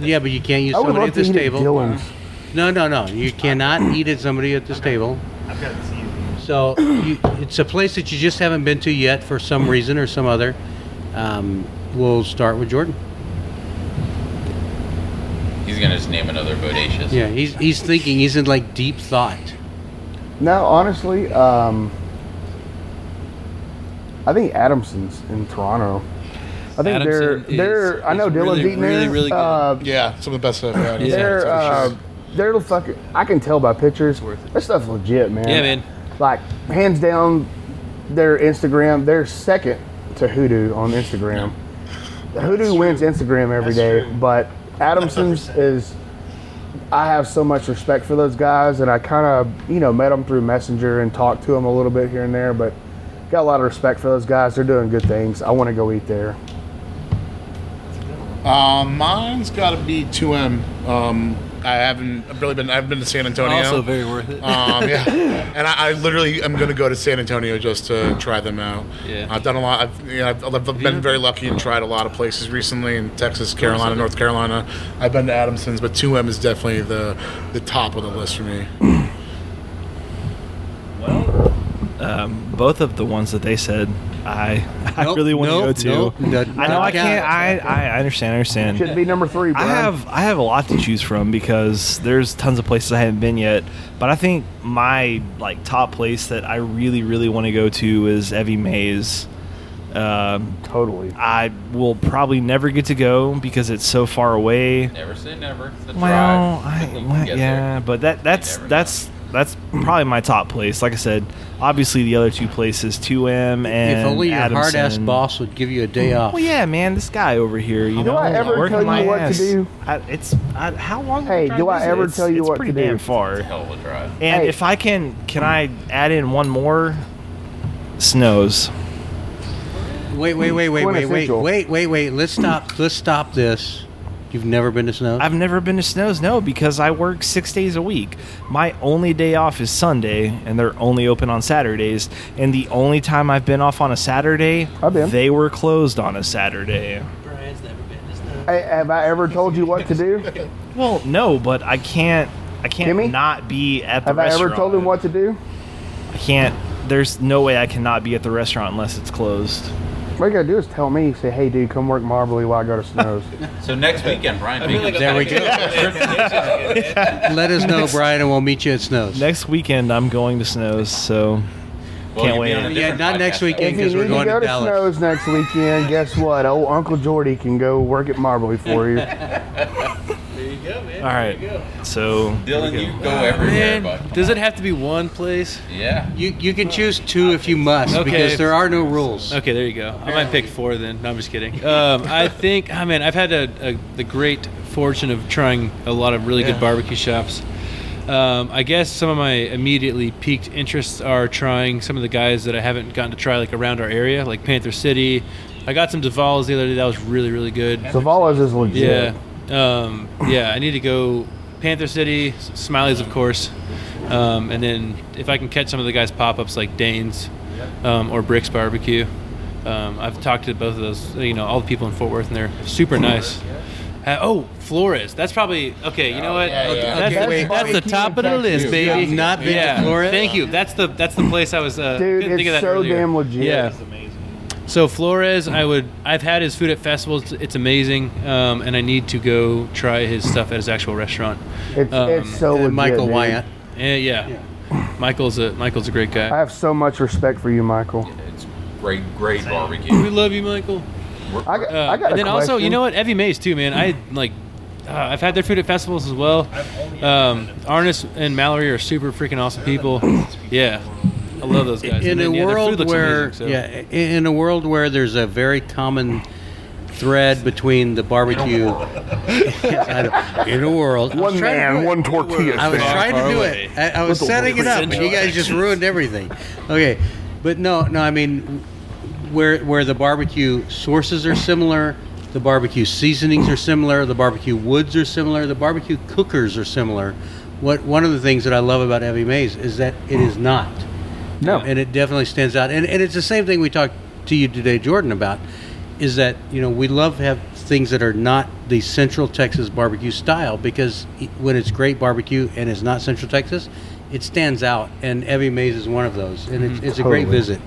yeah, but you can't use I would somebody love at to this eat table. at Dylan's. No, no, no. You cannot eat at somebody at this table. I've got to see you. So you, it's a place that you just haven't been to yet for some reason or some other. Um, we'll start with Jordan. He's gonna just name another bodacious. Yeah, he's he's thinking. He's in like deep thought. No, honestly, um, I think Adamson's in Toronto. I think they're they're. is- I know is Dylan's really, eating really, there. really good. Uh, Yeah, some of the best I've had. Yeah. they're for uh, sure. they're fucking. I can tell by pictures. worth it. That stuff's legit, man. Yeah, man. Like hands down, their Instagram. They're second to Hoodoo on Instagram. Hoodoo wins Instagram every That's day, true. but Adamson's is I have so much respect for those guys, and I kind of, you know, met them through Messenger and talked to them a little bit here and there, but got a lot of respect for those guys. They're doing good things. I want to go eat there. Um, mine's got to be 2M. Um, I haven't really been. I've been to San Antonio. Also very worth it. um, yeah, and I, I literally am going to go to San Antonio just to try them out. Yeah. I've done a lot. I've, you know, I've, I've been very lucky and tried a lot of places recently in Texas, Carolina, North Carolina. I've been to Adamson's, but 2M is definitely the the top of the list for me. Um, both of the ones that they said, I I Nope, really want nope, to go nope, to. that- I know I can't. I. I I understand. I understand. Should be number three, I have I have a lot to choose from because there's tons of places I haven't been yet. But I think my like top place that I really really want to go to is Evie Mae's. Um, totally. I will probably never get to go because it's so far away. Never say never. It's the Well, drive. I, well, yeah, there. but that that's never know. that's that's probably my top place. Like I said, obviously the other two places, 2M and if only your hard ass Adamson. boss would give you a day off. Well, yeah, man, this guy over here, you Do know, I ever working tell you my what to ass. do? I, it's I, how long? Hey, of a do drive I is it? ever It's- tell you it's what pretty to do? damn far. Hell of a drive. And Hey. if I can, can I add in one more? Snows. Wait, wait, wait, wait, wait, wait, Quintessential. wait, wait, wait. Let's stop. Let's stop this. You've never been to snow? I've never been to Snows, no, because I work six days a week. My only day off is Sunday, and they're only open on Saturdays. And the only time I've been off on a Saturday, I've been. they were closed on a Saturday. Brian's never been to snow. Hey, have I ever told you what to do? Well, no, but I can't. I can't Kimmy? not be at the restaurant. Have I ever told him what to do? I can't. There's no way I cannot be at the restaurant unless it's closed. What you gotta do is tell me. Say, hey, dude, come work Mobberly while I go to Snows. So next weekend, Brian. I like There we go. Let us know, Brian, and we'll meet you at Snows. Next weekend, I'm going to Snows, so Well, can't you'll be wait. on a Yeah, different not next podcast. weekend. if you Because we're to going go to to Dallas. Snows next weekend, guess what? Oh, Uncle Jordy can go work at Mobberly for you. There you go, man. All right. There you go. So Dylan, you go everywhere, Man, but does it have to be one place? yeah. You you can choose two if you must Okay. because there are no rules. Okay, there you go. I might pick four then. No, I'm just kidding. Um, I think, I mean, I've had a, a, the great fortune of trying a lot of really good barbecue shops. Um, I guess some of my immediately piqued interests are trying some of the guys that I haven't gotten to try like around our area, like Panther City. I got some Duval's the other day. That was really, really good. Zavala's is legit. Yeah. Um, yeah, I need to go Panther City, Smiley's, of course. Um, and then if I can catch some of the guys' pop ups like Dayne's um, or Brix Barbecue. Um, I've talked to both of those, you know, all the people in Fort Worth, and they're super nice. Uh, oh, Flores. That's probably okay. You know what? yeah, yeah. That's, Okay, wait. that's the top of the list, baby. You've not been to yeah. Flores? Thank you. That's the that's the place I was. Uh, Dude, couldn't think of it's that so earlier. damn legit. Yeah. So Flores, I would. I've had his food at festivals. It's amazing, um, and I need to go try his stuff at his actual restaurant. It's, Um, it's so legit. Michael dude. Wyatt. Eh, yeah. Michael's a Michael's a great guy. I have so much respect for you, Michael. It's great, great We barbecue. We love you, Michael. I got, Uh, I got and a then also, you know what? Evie Mae's too, man. I like. Uh, I've had their food at festivals as well. Um, Arnis and Mallory are super freaking awesome people. Yeah, I love those guys. in And then, a yeah, world looks where amazing, so. yeah in in a world where there's a very common thread between the barbecue Yes, I know. in a world One trying to man, one tortilla. I was trying to do it. I, I was setting it up, and you guys just ruined everything. Okay, but no, no. I mean, where where the barbecue sources are similar, the barbecue seasonings are similar, the barbecue woods are similar, the barbecue cookers are similar. What one of the things that I love about Evie Mae's is that it is not. No. and it definitely stands out. And, and it's the same thing we talked to you today, Jordan, about is that you know we love to have things that are not the Central Texas barbecue style because when it's great barbecue and it's not Central Texas, it stands out. And Evie Mae's is one of those, and it's, it's a great Totally. visit.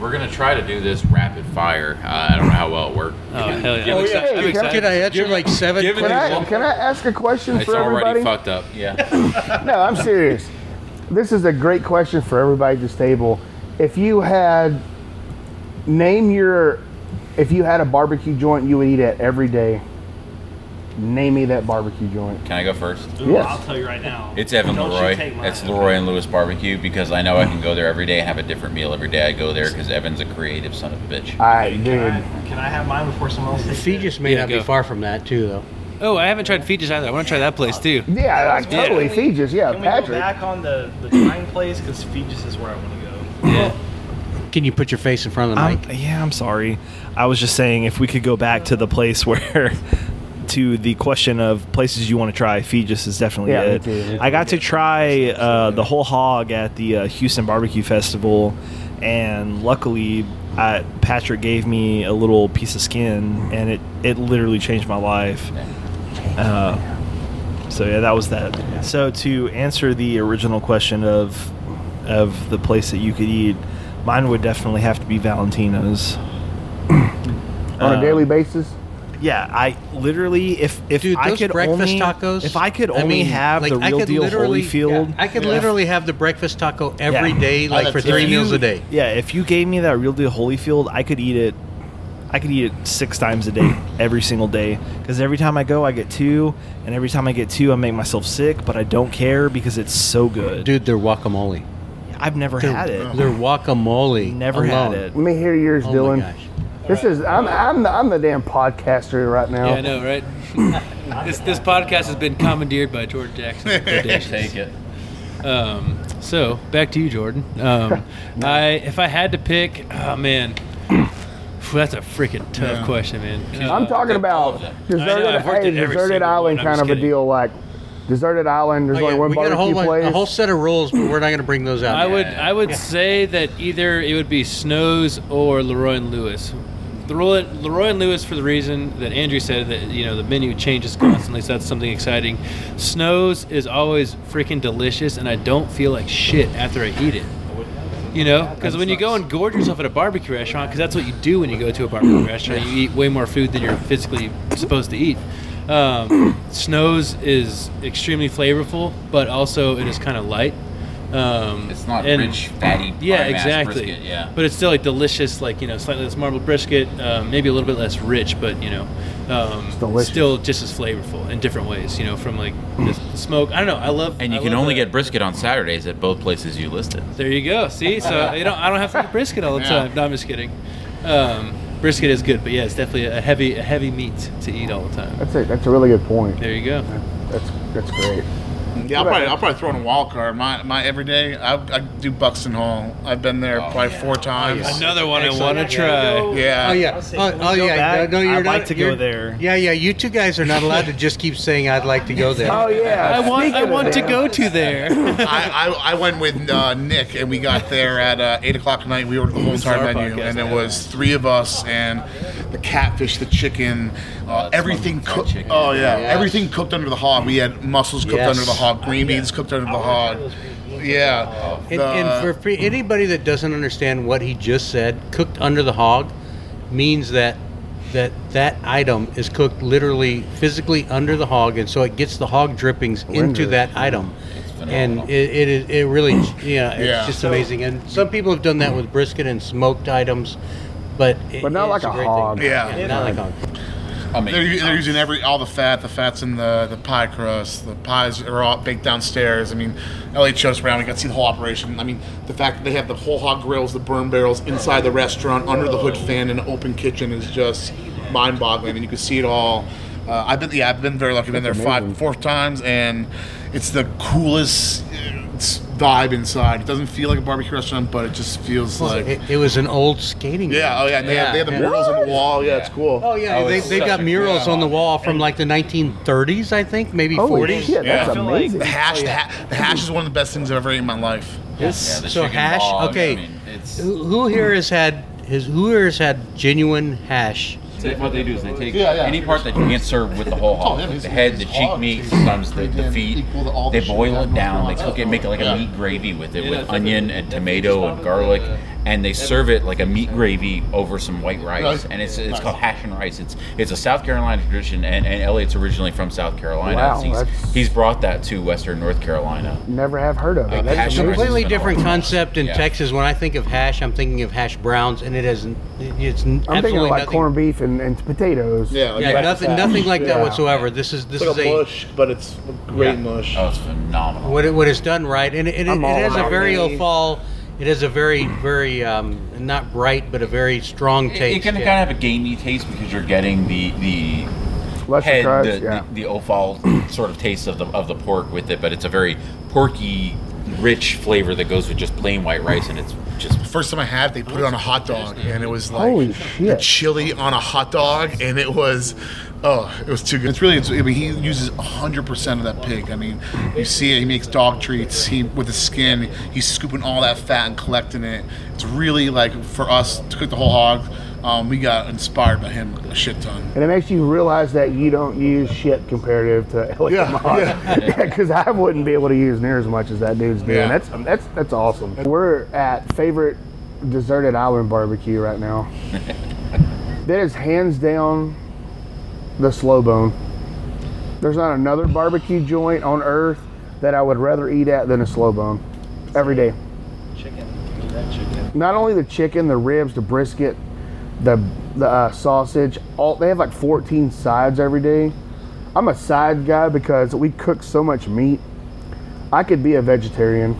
We're gonna try to do this rapid fire. Uh, I don't know how well it worked. Oh hell yeah! Give I'm us- I'm excited. Can I answer like seven? Can questions? I, can I ask a question It's for already everybody? fucked up. Yeah. No, I'm serious. This is a great question for everybody at this table. If you had name your if you had a barbecue joint you would eat at every day, name me that barbecue joint. Can I go first? Yes. I'll tell you right now. It's Evan Don't Leroy. take. It's Leroy and Lewis Barbecue because I know I can go there every day and have a different meal every day I go there because Evan's a creative son of a bitch. Alright, Can dude. I, can I have mine before someone else takes it? Feges may Yeah, not go. be far from that too, though. Oh, I haven't tried Feges either. I want to try that place too. Yeah, like Yeah. totally. Feges, yeah, Can we go Patrick. back on the the time place because Feges is where I want to go. Yeah. Can you put your face in front of the I'm, mic? yeah, I'm sorry. I was just saying if we could go back to the place where, to the question of places you want to try, Feges is definitely Yeah, me it. too, I got to try uh, the whole hog at the uh, Houston Barbecue Festival, and luckily, I, Patrick gave me a little piece of skin, and it it literally changed my life. Uh, so yeah, that was that. So to answer the original question of of the place that you could eat, mine would definitely have to be Valentina's. on Uh, a daily basis. Yeah, I literally if if Dude, I could breakfast only, tacos. if I could I only mean, have like, the I real could deal literally- Holyfield. yeah, I could Yeah. literally have the breakfast taco every Yeah. day, like for three it. meals a day. Yeah, if you gave me that real deal Holyfield, I could eat it. I could eat it six times a day, every single day. Because every time I go, I get two, and every time I get two, I make myself sick. But I don't care because it's so good. Dude, they're guacamole. I've never They're, had it. They're guacamole. Never alone. had it. Let me hear yours, Oh Dylan. my gosh. This is I'm I'm the, I'm the damn podcaster right now. Yeah, I know, right? this this podcast has been commandeered by Jordan Jackson. Audacious. Take it. Um, so back to you, Jordan. Um, I if I had to pick, oh man, that's a freaking tough Yeah. question, man. I'm talking about I know, deserted, hey, deserted island kind of just a deal. Like deserted island, there's Oh, only yeah, one we got a whole, barbecue bunch- place. a whole set of rules, but we're not going to bring those out. I would I would say that either it would be Snows or Leroy and Lewis. Leroy, Leroy and Lewis for the reason that Andrew said that you know the menu changes constantly, so that's something exciting. Snows is always freaking delicious, and I don't feel like shit after I eat it. You know, because when you go and gorge yourself at a barbecue restaurant, because that's what you do when you go to a barbecue restaurant, you eat way more food than you're physically supposed to eat. Um, Snows is extremely flavorful, but also it is kind of light. Um, It's not and- rich, fatty. yeah, exactly. Brisket, yeah. But it's still like delicious, like you know, slightly less marbled brisket, um, maybe a little bit less rich, but you know, um, delicious. still just as flavorful in different ways. You know, from like the smoke. I don't know. I love. and you I can only the- get brisket on Saturdays at both places you listed. There you go. See, so you know, I don't have to eat brisket all the Yeah. time. No, I'm just kidding. Um, brisket is good, but yeah, it's definitely a heavy, a heavy meat to eat all the time. That's a that's a really good point. There you go. That's that's great. Yeah, I'll probably, I'll probably throw in a wild card. My, my every day, I, I do Buxton Hall. I've been there probably four times. Another one I want to try. Yeah. Oh yeah. Oh, oh, yeah. back? No, no, you're I'd not, like to go there. Yeah, yeah. You two guys are not allowed to just keep saying I'd like to go there. Oh yeah. I want, Speaking I want to go to there. I, I, I went with uh, Nick, and we got there at uh, 8 o'clock at night. We ordered the whole entire menu, podcast and it now. was three of us, and the catfish, the chicken, uh, everything cooked. Oh, yeah. Yes. Everything cooked under the hog. We had mussels cooked Yes. under the hog, green beans cooked under the hog. Yeah. And, The- and for, for anybody that doesn't understand what he just said, cooked under the hog means that that that item is cooked literally physically under the hog, and so it gets the hog drippings into that item. And phenomenal. it, it, is- it really, yeah, it's Yeah. just amazing. And some people have done that with brisket and smoked items, but it- But not it's like a great hog. thing. Yeah. not like a hog. I'll They're, they're using every all the fat. The fat's in the the pie crust. The pies are all baked downstairs. I mean, LA showed around. We got to see the whole operation. I mean, the fact that they have the whole hog grills, the burn barrels inside the restaurant, under the hood fan, in an open kitchen is just mind-boggling. And you can see it all. Uh, I've been yeah, I've been very lucky. I've been there That's five, four times, and it's the coolest it's vibe inside. It doesn't feel like a barbecue restaurant, but it just feels like. It, it was an old skating. yeah, rink. oh yeah, and they, have, they have the yeah. murals on the wall. Yeah, it's cool. Oh yeah, Oh, they, it's they got murals yeah. on the wall from like the 1930s, I think, maybe Holy 40s. shit, that's Yeah. I feel like amazing. The hash, oh, the, ha- the hash is one of the best things I've ever eaten in my life. Yes. Yeah, the so chicken hash. hog, okay, I mean, it's who, who here has had his? Who here has had genuine hash? So what they do is they take Yeah, yeah. any part that you can't serve with the whole hog, Oh, yeah, like it's- the head, the cheek meat, sometimes the, They the feet. equal the- all They boil it down. They cook it, make it like a meat gravy with it, with onion and tomato and garlic, and they serve it like a meat gravy over some white rice. Nice. And it's it's Nice. called hash and rice. It's it's a South Carolina tradition, and, and Elliot's originally from South Carolina. Wow, he's, he's brought that to Western North Carolina. Never have heard of it. Like That's hash amazing. rice. Completely different concept in Yeah. Texas. When I think of hash, I'm thinking of hash browns, and it isn't. It's I'm absolutely thinking of like nothing. corned beef and, and potatoes. Yeah, like Yeah, nothing, nothing like that Yeah. whatsoever. This is this It's like is a a mush, but it's a great Yeah. mush. Oh, it's phenomenal. what it, what is done right, and it, it, it has a about very it. Fall. It has a very very um, not bright, but a very strong taste. it can yeah. kind of have a gamey taste because you're getting the the Lesser head crust, the, yeah. the, the offal sort of taste of the of the pork with it, but it's a very porky, rich flavor that goes with just plain white rice, and it's just First time I had, it, they put it on a hot dog, and it was like Holy the chili on a hot dog, and it was, oh, it was too good. It's really, it's, I mean, he uses hundred percent of that pig. I mean, you see it. He makes dog treats. He with the skin, he's scooping all that fat and collecting it. It's really like for us to cook the whole hog. Um, we got inspired by him a shit ton. And it makes you realize that you don't use shit comparative to Elliot Yeah, Moss. yeah. Because I wouldn't be able to use near as much as that dude's doing. Yeah. That's that's that's awesome. We're at favorite deserted island barbecue right now. that is hands down the slow bone. There's not another barbecue joint on earth that I would rather eat at than a slow bone. Every day. Chicken. That chicken. Not only the chicken, the ribs, the brisket, the the uh, sausage. All they have like 14 sides every day. I'm a side guy because we cook so much meat. I could be a vegetarian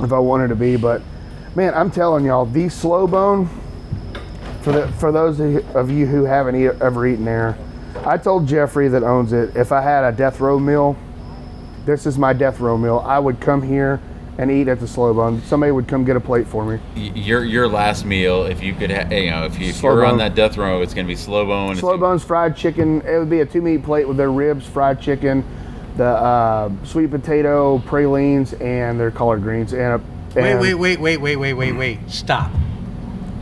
if I wanted to be, but man, I'm telling y'all, the slow bone. For the for those of you who haven't ever eaten there, I told Jeffrey that owns it. If I had a death row meal, this is my death row meal. I would come here and eat at the slow bone. Somebody would come get a plate for me. your your last meal. If you could, ha- you know, if, you, if you're on that death row, it's gonna be slow bone. it's Slow gonna- bones, fried chicken. It would be a two meat plate with their ribs, fried chicken, the uh, sweet potato, pralines, and their collard greens. And, a, Wait, and wait, wait, wait, wait, wait, wait, wait. Stop.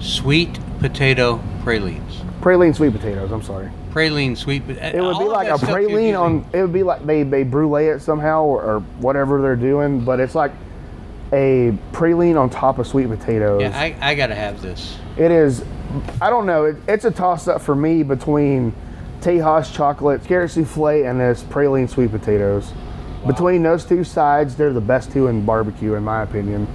Sweet potato pralines. praline sweet potatoes. I'm sorry. Praline sweet. It uh, It would be like a praline on. It would be like they they brulee it somehow or, or whatever they're doing, but it's like a praline on top of sweet potatoes. Yeah, I, I gotta have this. It is. I don't know. It, it's a toss up for me between Tejas chocolate, carrot souffle, and this praline sweet potatoes. Between those two sides, they're the best two in barbecue, in my opinion.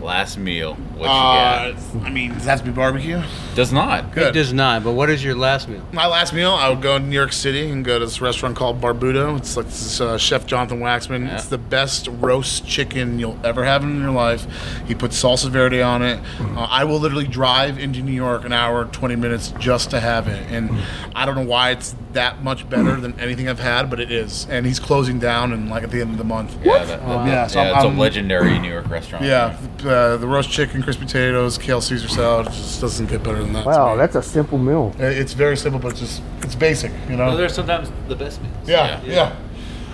Last meal. What you Uh, got? I mean, does that have to be barbecue? Does not. It Good. does not. But what is your last meal? My last meal, I would go to New York City and go to this restaurant called Barbuto. It's like this uh, Chef Jonathan Waxman. Yeah. It's the best roast chicken you'll ever have in your life. He puts salsa verde on it. Uh, I will literally drive into New York an hour, 20 minutes just to have it. And I don't know why it's that much better than anything I've had, but it is. And he's closing down and like at the end of the month. Yeah, that, Yeah, yeah, so it's I'm- a legendary New York restaurant. Yeah, uh, the roast chicken, crispy potatoes, kale Caesar salad it just doesn't get better than that. to Wow, me. that's a simple meal. Uh, It's very simple, but it's just it's basic, you know. Well, they're sometimes the best meals. yeah, Yeah.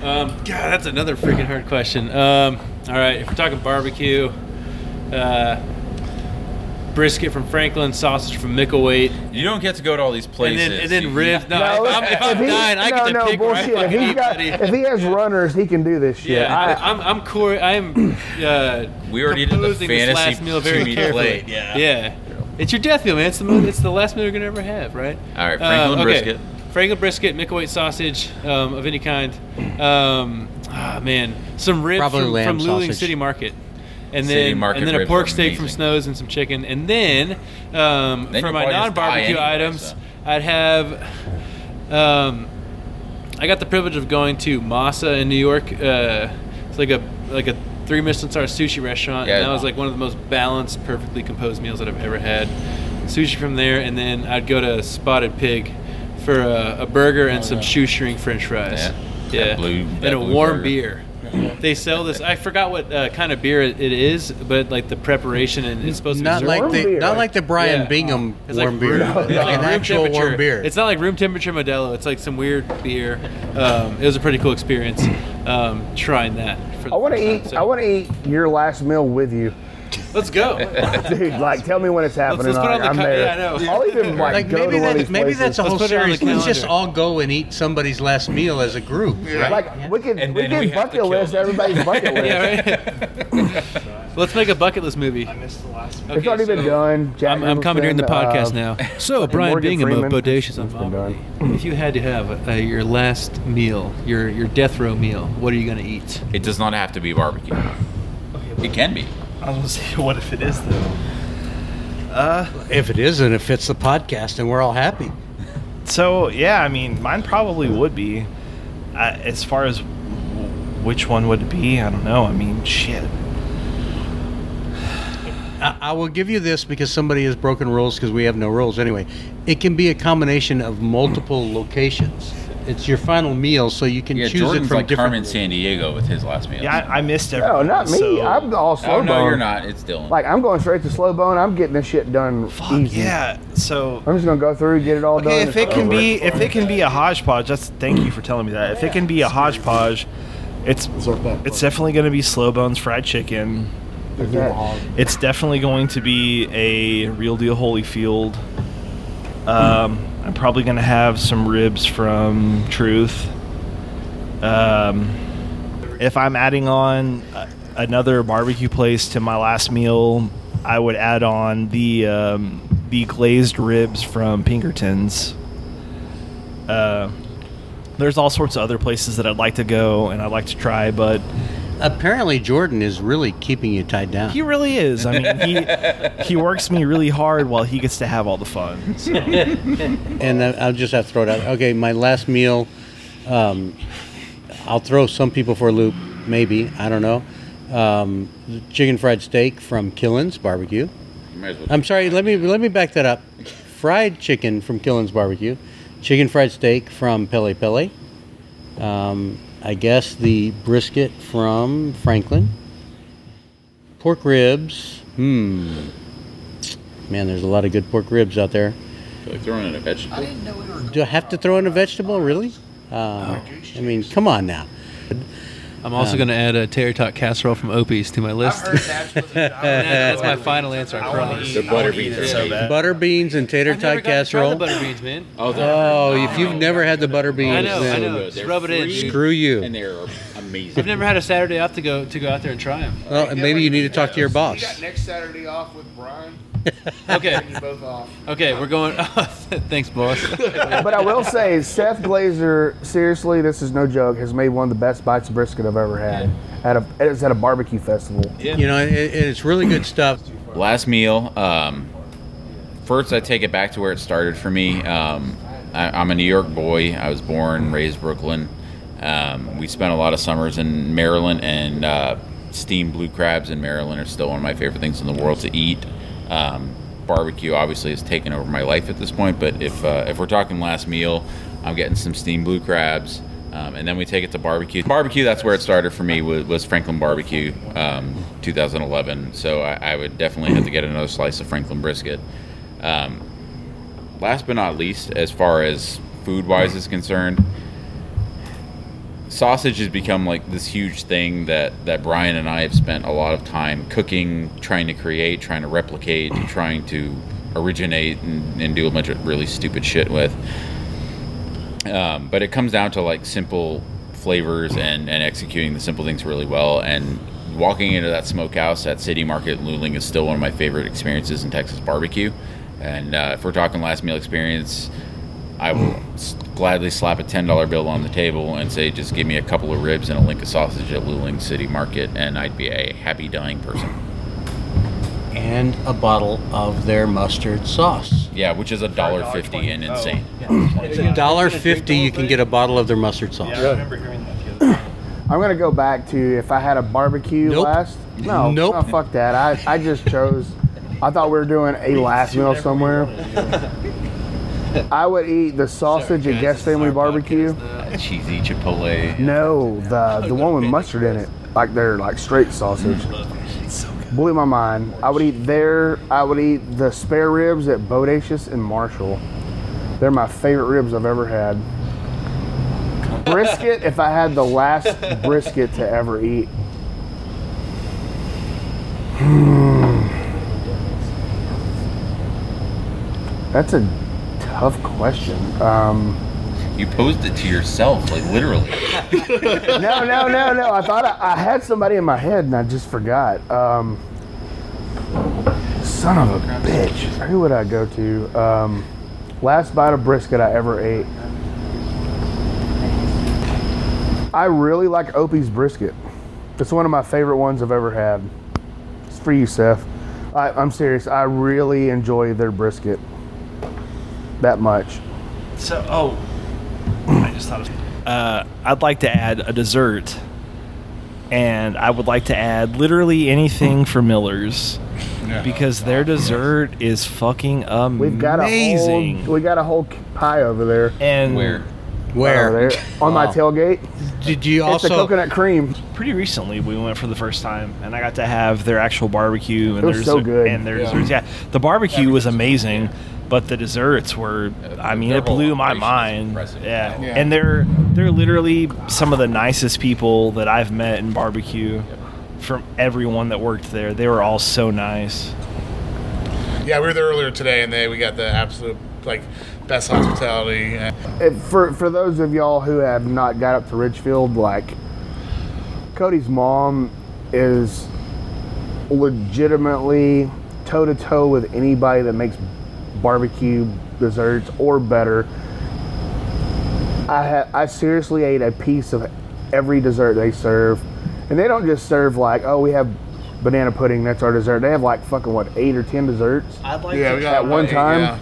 yeah. Um, God, that's another freaking hard question. Um, all right, if we're talking barbecue, uh, brisket from Franklin, sausage from Micklethwait, You don't get to go to all these and places. then and then You- ribs. No, if I'm, if I'm he- dying, I no, get to no, pick where I bullshit. If, fucking he's eat, got, buddy. if he has runners, he can do this shit. Yeah, I, I, I'm I'm core. I'm uh, We already did the composing this fantasy last meal very two-meat carefully. plate, yeah. yeah. It's your death meal, man. It's the mo- it's the last meal you're gonna ever have, right? All right, Franklin Uh, okay. brisket. Franklin brisket, Micklethwait sausage um, of any kind. Um, ah, man, some ribs Probably from, lamb from Luling. City Market. And then, and then a pork steak from. Snows and some chicken. And then, um, Then for my probably just die non-barbecue items, so. I'd have. Um, I got the privilege of going to Masa in New York. Uh, it's like a like a three Michelin star sushi restaurant, Yeah. and that was like one of the most balanced, perfectly composed meals that I've ever had. Sushi from there, and then I'd go to Spotted Pig for a, a burger and some shoestring French fries. Yeah. Yeah, blue- and a warm burger. beer. They sell this. I forgot what uh, kind of beer it it is, but like the preparation and it's supposed to Not be like warm the beer. not like the Brian Yeah. Bingham It's like warm beer, room- like it's like an room actual warm beer. It's not like room temperature Modelo. It's like some weird beer. Um, it was a pretty cool experience um, trying that. For the I want to first eat. so- I want to eat your last meal with you, Let's go. dude. Like, tell me when it's happening. let's put on the I'm ca- there. yeah, I know. I'll even like, like go maybe to one of these maybe places. that's a whole put it series. Let's just all go and eat somebody's last meal as a group. right? Like we could And we then could we bucket list them. everybody's bucket list. yeah, right. Let's make a bucket list movie. I missed the last one. It's already been so done. Jack I'm, I'm commandeering the podcast uh, now. So, Brian Morgan Bingham Bodacious on It's if you had to have uh, your last meal, your your death row meal, what are you going to eat? It does not have to be barbecue. It can be. I was gonna say, what if it is though? Uh, If it isn't, it fits the podcast, and we're all happy. so yeah, I mean, mine probably would be. I, as far as w- which one would it be, I don't know. I mean, shit. I, I will give you this because somebody has broken rules because we have no rules anyway. It can be a combination of multiple locations. It's your final meal, so you can Yeah, choose Jordan's it from like different. Carmen Sandiego with his last meal. Yeah, I, I missed No, everyone. not me. so- I'm all slow oh no, you're not. It's Dylan. Like I'm going straight to slow bone. I'm getting this shit done Fuck easy. yeah. So I'm just gonna go through, get it all Okay, done. if it can be if it can be a hodgepodge, that's thank you for telling me that. If it can be a hodgepodge, it's it's definitely going to be slow bones fried chicken. It's definitely going to be a real deal Holyfield. Um, I'm probably going to have some ribs from Truth. Um, if I'm adding on uh, another barbecue place to my last meal, I would add on the um, the glazed ribs from Pinkertons. Uh, there's all sorts of other places that I'd like to go and I'd like to try, but Apparently, Jordan is really keeping you tied down. he really is. I mean, he he works me really hard while he gets to have all the fun. So. and I- I'll just have to throw it out. Okay, my last meal, um, I'll throw some people for a loop, maybe. I don't know. Um, chicken fried steak from Killen's Barbecue. Well- I'm sorry. Let me let me back that up. Fried chicken from Killen's Barbecue, chicken fried steak from Pele Pele. Um, I guess the brisket from Franklin. Pork ribs. Hmm. Man, there's a lot of good pork ribs out there. like throwing in a vegetable. Do I have to throw in a vegetable? Really? Uh, I mean, come on now. I'm also um, going to add a tater tot casserole from Opie's to my list. That's my final answer. I promise. The butter beans are so bad. Butter beans and tater I've tot gotten to try casserole. the butter beans, man. Oh, Oh, if you've oh, never had the butter beans, I know, I know. Just rub it in. dude. screw you. and they're amazing. I've never had a Saturday off to go to go out there and try them. Well, and maybe you need to talk to your You boss. got next Saturday off with Brian. Okay, You both off. okay, we're going. Off thanks, boss. But I will say, Seth Glazer, seriously, this is no joke, has made one of the best bites of brisket I've ever had. At a, it's at a barbecue festival. You know, it, it's really good stuff. Last meal. Um, first, I take it back to where it started for me. Um, I, I'm a New York boy. I was born, and raised Brooklyn. Um, we spent a lot of summers in Maryland, and uh, steamed blue crabs in Maryland are still one of my favorite things in the world to eat. Um, barbecue obviously has taken over my life at this point, but if uh, if we're talking last meal, I'm getting some steamed blue crabs. Um, and then we take it to barbecue. Barbecue, that's where it started for me, was, was Franklin Barbecue, um, 2011. So I, I would definitely have to get another slice of Franklin brisket. Um, last but not least, as far as food wise is concerned, sausage has become like this huge thing that, that Brian and I have spent a lot of time cooking, trying to create, trying to replicate, trying to originate and, and do a bunch of really stupid shit with. Um, but it comes down to like simple flavors and, and executing the simple things really well. And walking into that smokehouse at City Market Luling is still one of my favorite experiences in Texas barbecue. And uh, if we're talking last meal experience, I will gladly slap a ten dollar bill on the table and say, just give me a couple of ribs and a link of sausage at Luling City Market, and I'd be a happy dying person. And a bottle of their mustard sauce. Yeah, which is a dollar fifty and oh. insane. It's a dollar fifty. You can get a bottle of their mustard sauce. Yeah, I remember hearing that the other day. I'm gonna go back to if I had a barbecue Nope. last. No, Nope. no, fuck that. I, I just chose. I thought we were doing a last meal somewhere. I would eat the sausage at Guess Family Barbecue. That cheesy Chipotle. No, the the one with mustard in it, like they're like straight sausage. Blew my mind. I would eat there. I would eat the spare ribs at Bodacious and Marshall. They're my favorite ribs I've ever had. Brisket, if I had the last brisket to ever eat. Hmm. That's a tough question. Um, You posed it to yourself, like literally. no, no, no, no. I thought I, I had somebody in my head and I just forgot. Um, son of a bitch. Who would I go to? Um, last bite of brisket I ever ate. I really like Opie's brisket. It's one of my favorite ones I've ever had. It's for you, Seth. I, I'm serious. I really enjoy their brisket that much. So, oh, I just thought of. Uh, I'd like to add a dessert, and I would like to add literally anything for Miller's. because their dessert is fucking amazing. We've got a whole we got a whole pie over there. and Where? Where? Over there on my Wow. tailgate. Did you It's the also? coconut cream. pretty recently we went for the first time and I got to have their actual barbecue and It was their so dessert- good. and their Yeah. desserts. Yeah, the barbecue was amazing, but the desserts were I mean Their it whole blew my operation is mind. impressive. Yeah. Yeah. and they're they're literally some of the nicest people that I've met in barbecue. From everyone that worked there, they were all so nice. Yeah, we were there earlier today, and they we got the absolute like best hospitality. And for for those of y'all who have not got up to Ridgefield, like Cody's mom is legitimately toe to toe with anybody that makes barbecue desserts or better. I ha- I seriously ate a piece of every dessert they serve, and they don't just serve like oh we have banana pudding that's our dessert. They have like fucking what eight or ten desserts. I'd like yeah, to we got at one eight, time? yeah.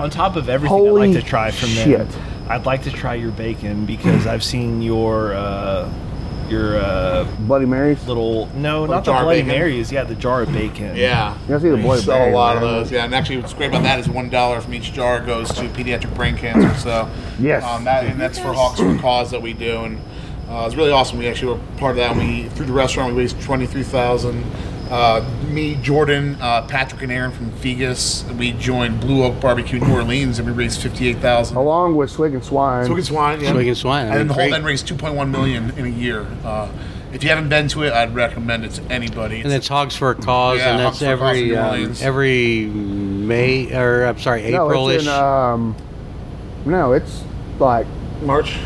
On top of everything, Holy I'd like to try from shit. them. I'd like to try your bacon because I've seen your uh, your uh, Bloody Marys. little no, not the jar of Bloody bacon? Marys. Yeah, the jar of bacon. Yeah. You see the We Bloody sell a Mary, lot of man. those. Yeah, and actually, what's great about that is one dollar from each jar goes to pediatric brain cancer. So Yes. um, that and that's for Hogs for Cause that we do, and uh, it's really awesome. We actually were part of that. And we through the restaurant we raised twenty three thousand. Uh, me, Jordan, uh, Patrick, and Aaron from Feges. We joined Blue Oak Barbecue New Orleans, and we raised fifty-eight thousand. Along with Swig and Swine. Swig and Swine, yeah. Swig and Swine, and then the whole great. then raised two point one million in a year. Uh, if you haven't been to it, I'd recommend it to anybody. And it's Hogs for a Cause, Yeah, and that's Hogs for a Cause in every um, every May or I'm sorry, April-ish, it's in um, no, it's like March.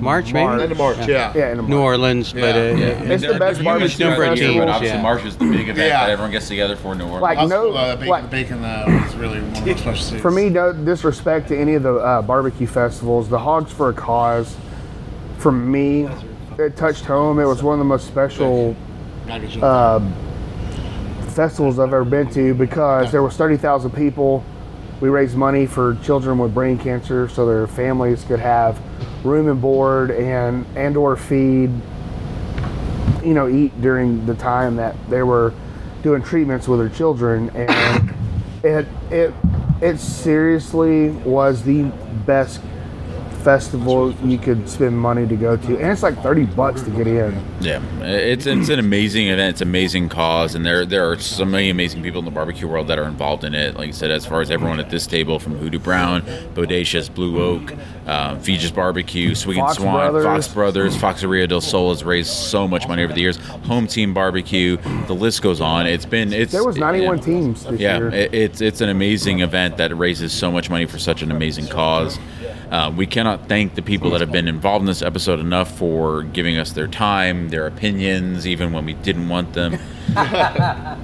March maybe. March. End of March, yeah. yeah, in a New month. Orleans, but uh, Yeah. It's the best Huge barbecue number of festival. teams, but obviously yeah. March is the big event Yeah. that everyone gets together for New Orleans. Like, no- uh, bacon, like- bacon uh, was really one of the specialties. For me, no disrespect to any of the uh, barbecue festivals, the Hogs for a Cause, for me, it touched home. It was one of the most special uh, festivals I've ever been to because there was 30,000 people. We raised money for children with brain cancer so their families could have room and board and and or feed you know eat during the time that they were doing treatments with their children. And it it it seriously was the best festival you could spend money to go to and it's like 30 bucks to get in Yeah, it's it's an amazing event. It's an amazing cause, and there there are so many amazing people in the barbecue world that are involved in it. Like I said, as far as everyone at this table, from Hoodoo Brown, Bodacious, Blue Oak, um, Feges Barbecue, and Fox Swan, Brothers. Fox Brothers, Foxeria del Sol has raised so much money over the years. Home Team Barbecue, the list goes on. It's been it's there was 91 teams this Yeah, year it, it's it's an amazing event that raises so much money for such an amazing cause. Uh, we cannot thank the people that have been involved in this episode enough for giving us their time, their opinions, even when we didn't want them.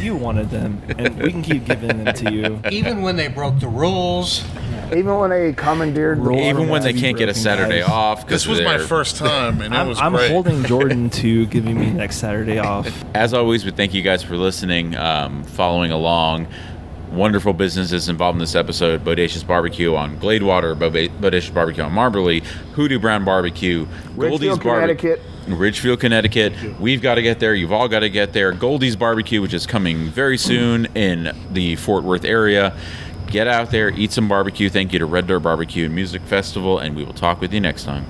You wanted them, and we can keep giving them to you. even when they broke the rules, even when they commandeered the even when they can't get a Saturday ice. off. 'cause This was my first time, and it I'm, was I'm great. holding Jordan to giving me next Saturday off. As always, we thank you guys for listening, um, following along. Wonderful businesses involved in this episode: Bodacious Barbecue on Gladewater, Bodacious Barbecue on Mobberly, Hoodoo Brown Barbecue, Goldie's Barbecue. Ridgefield, Connecticut. We've got to get there. You've all got to get there. Goldee's Barbecue, which is coming very soon in the Fort Worth area. Get out there, eat some barbecue. Thank you to Red Dirt Barbecue and Music Festival, and we will talk with you next time.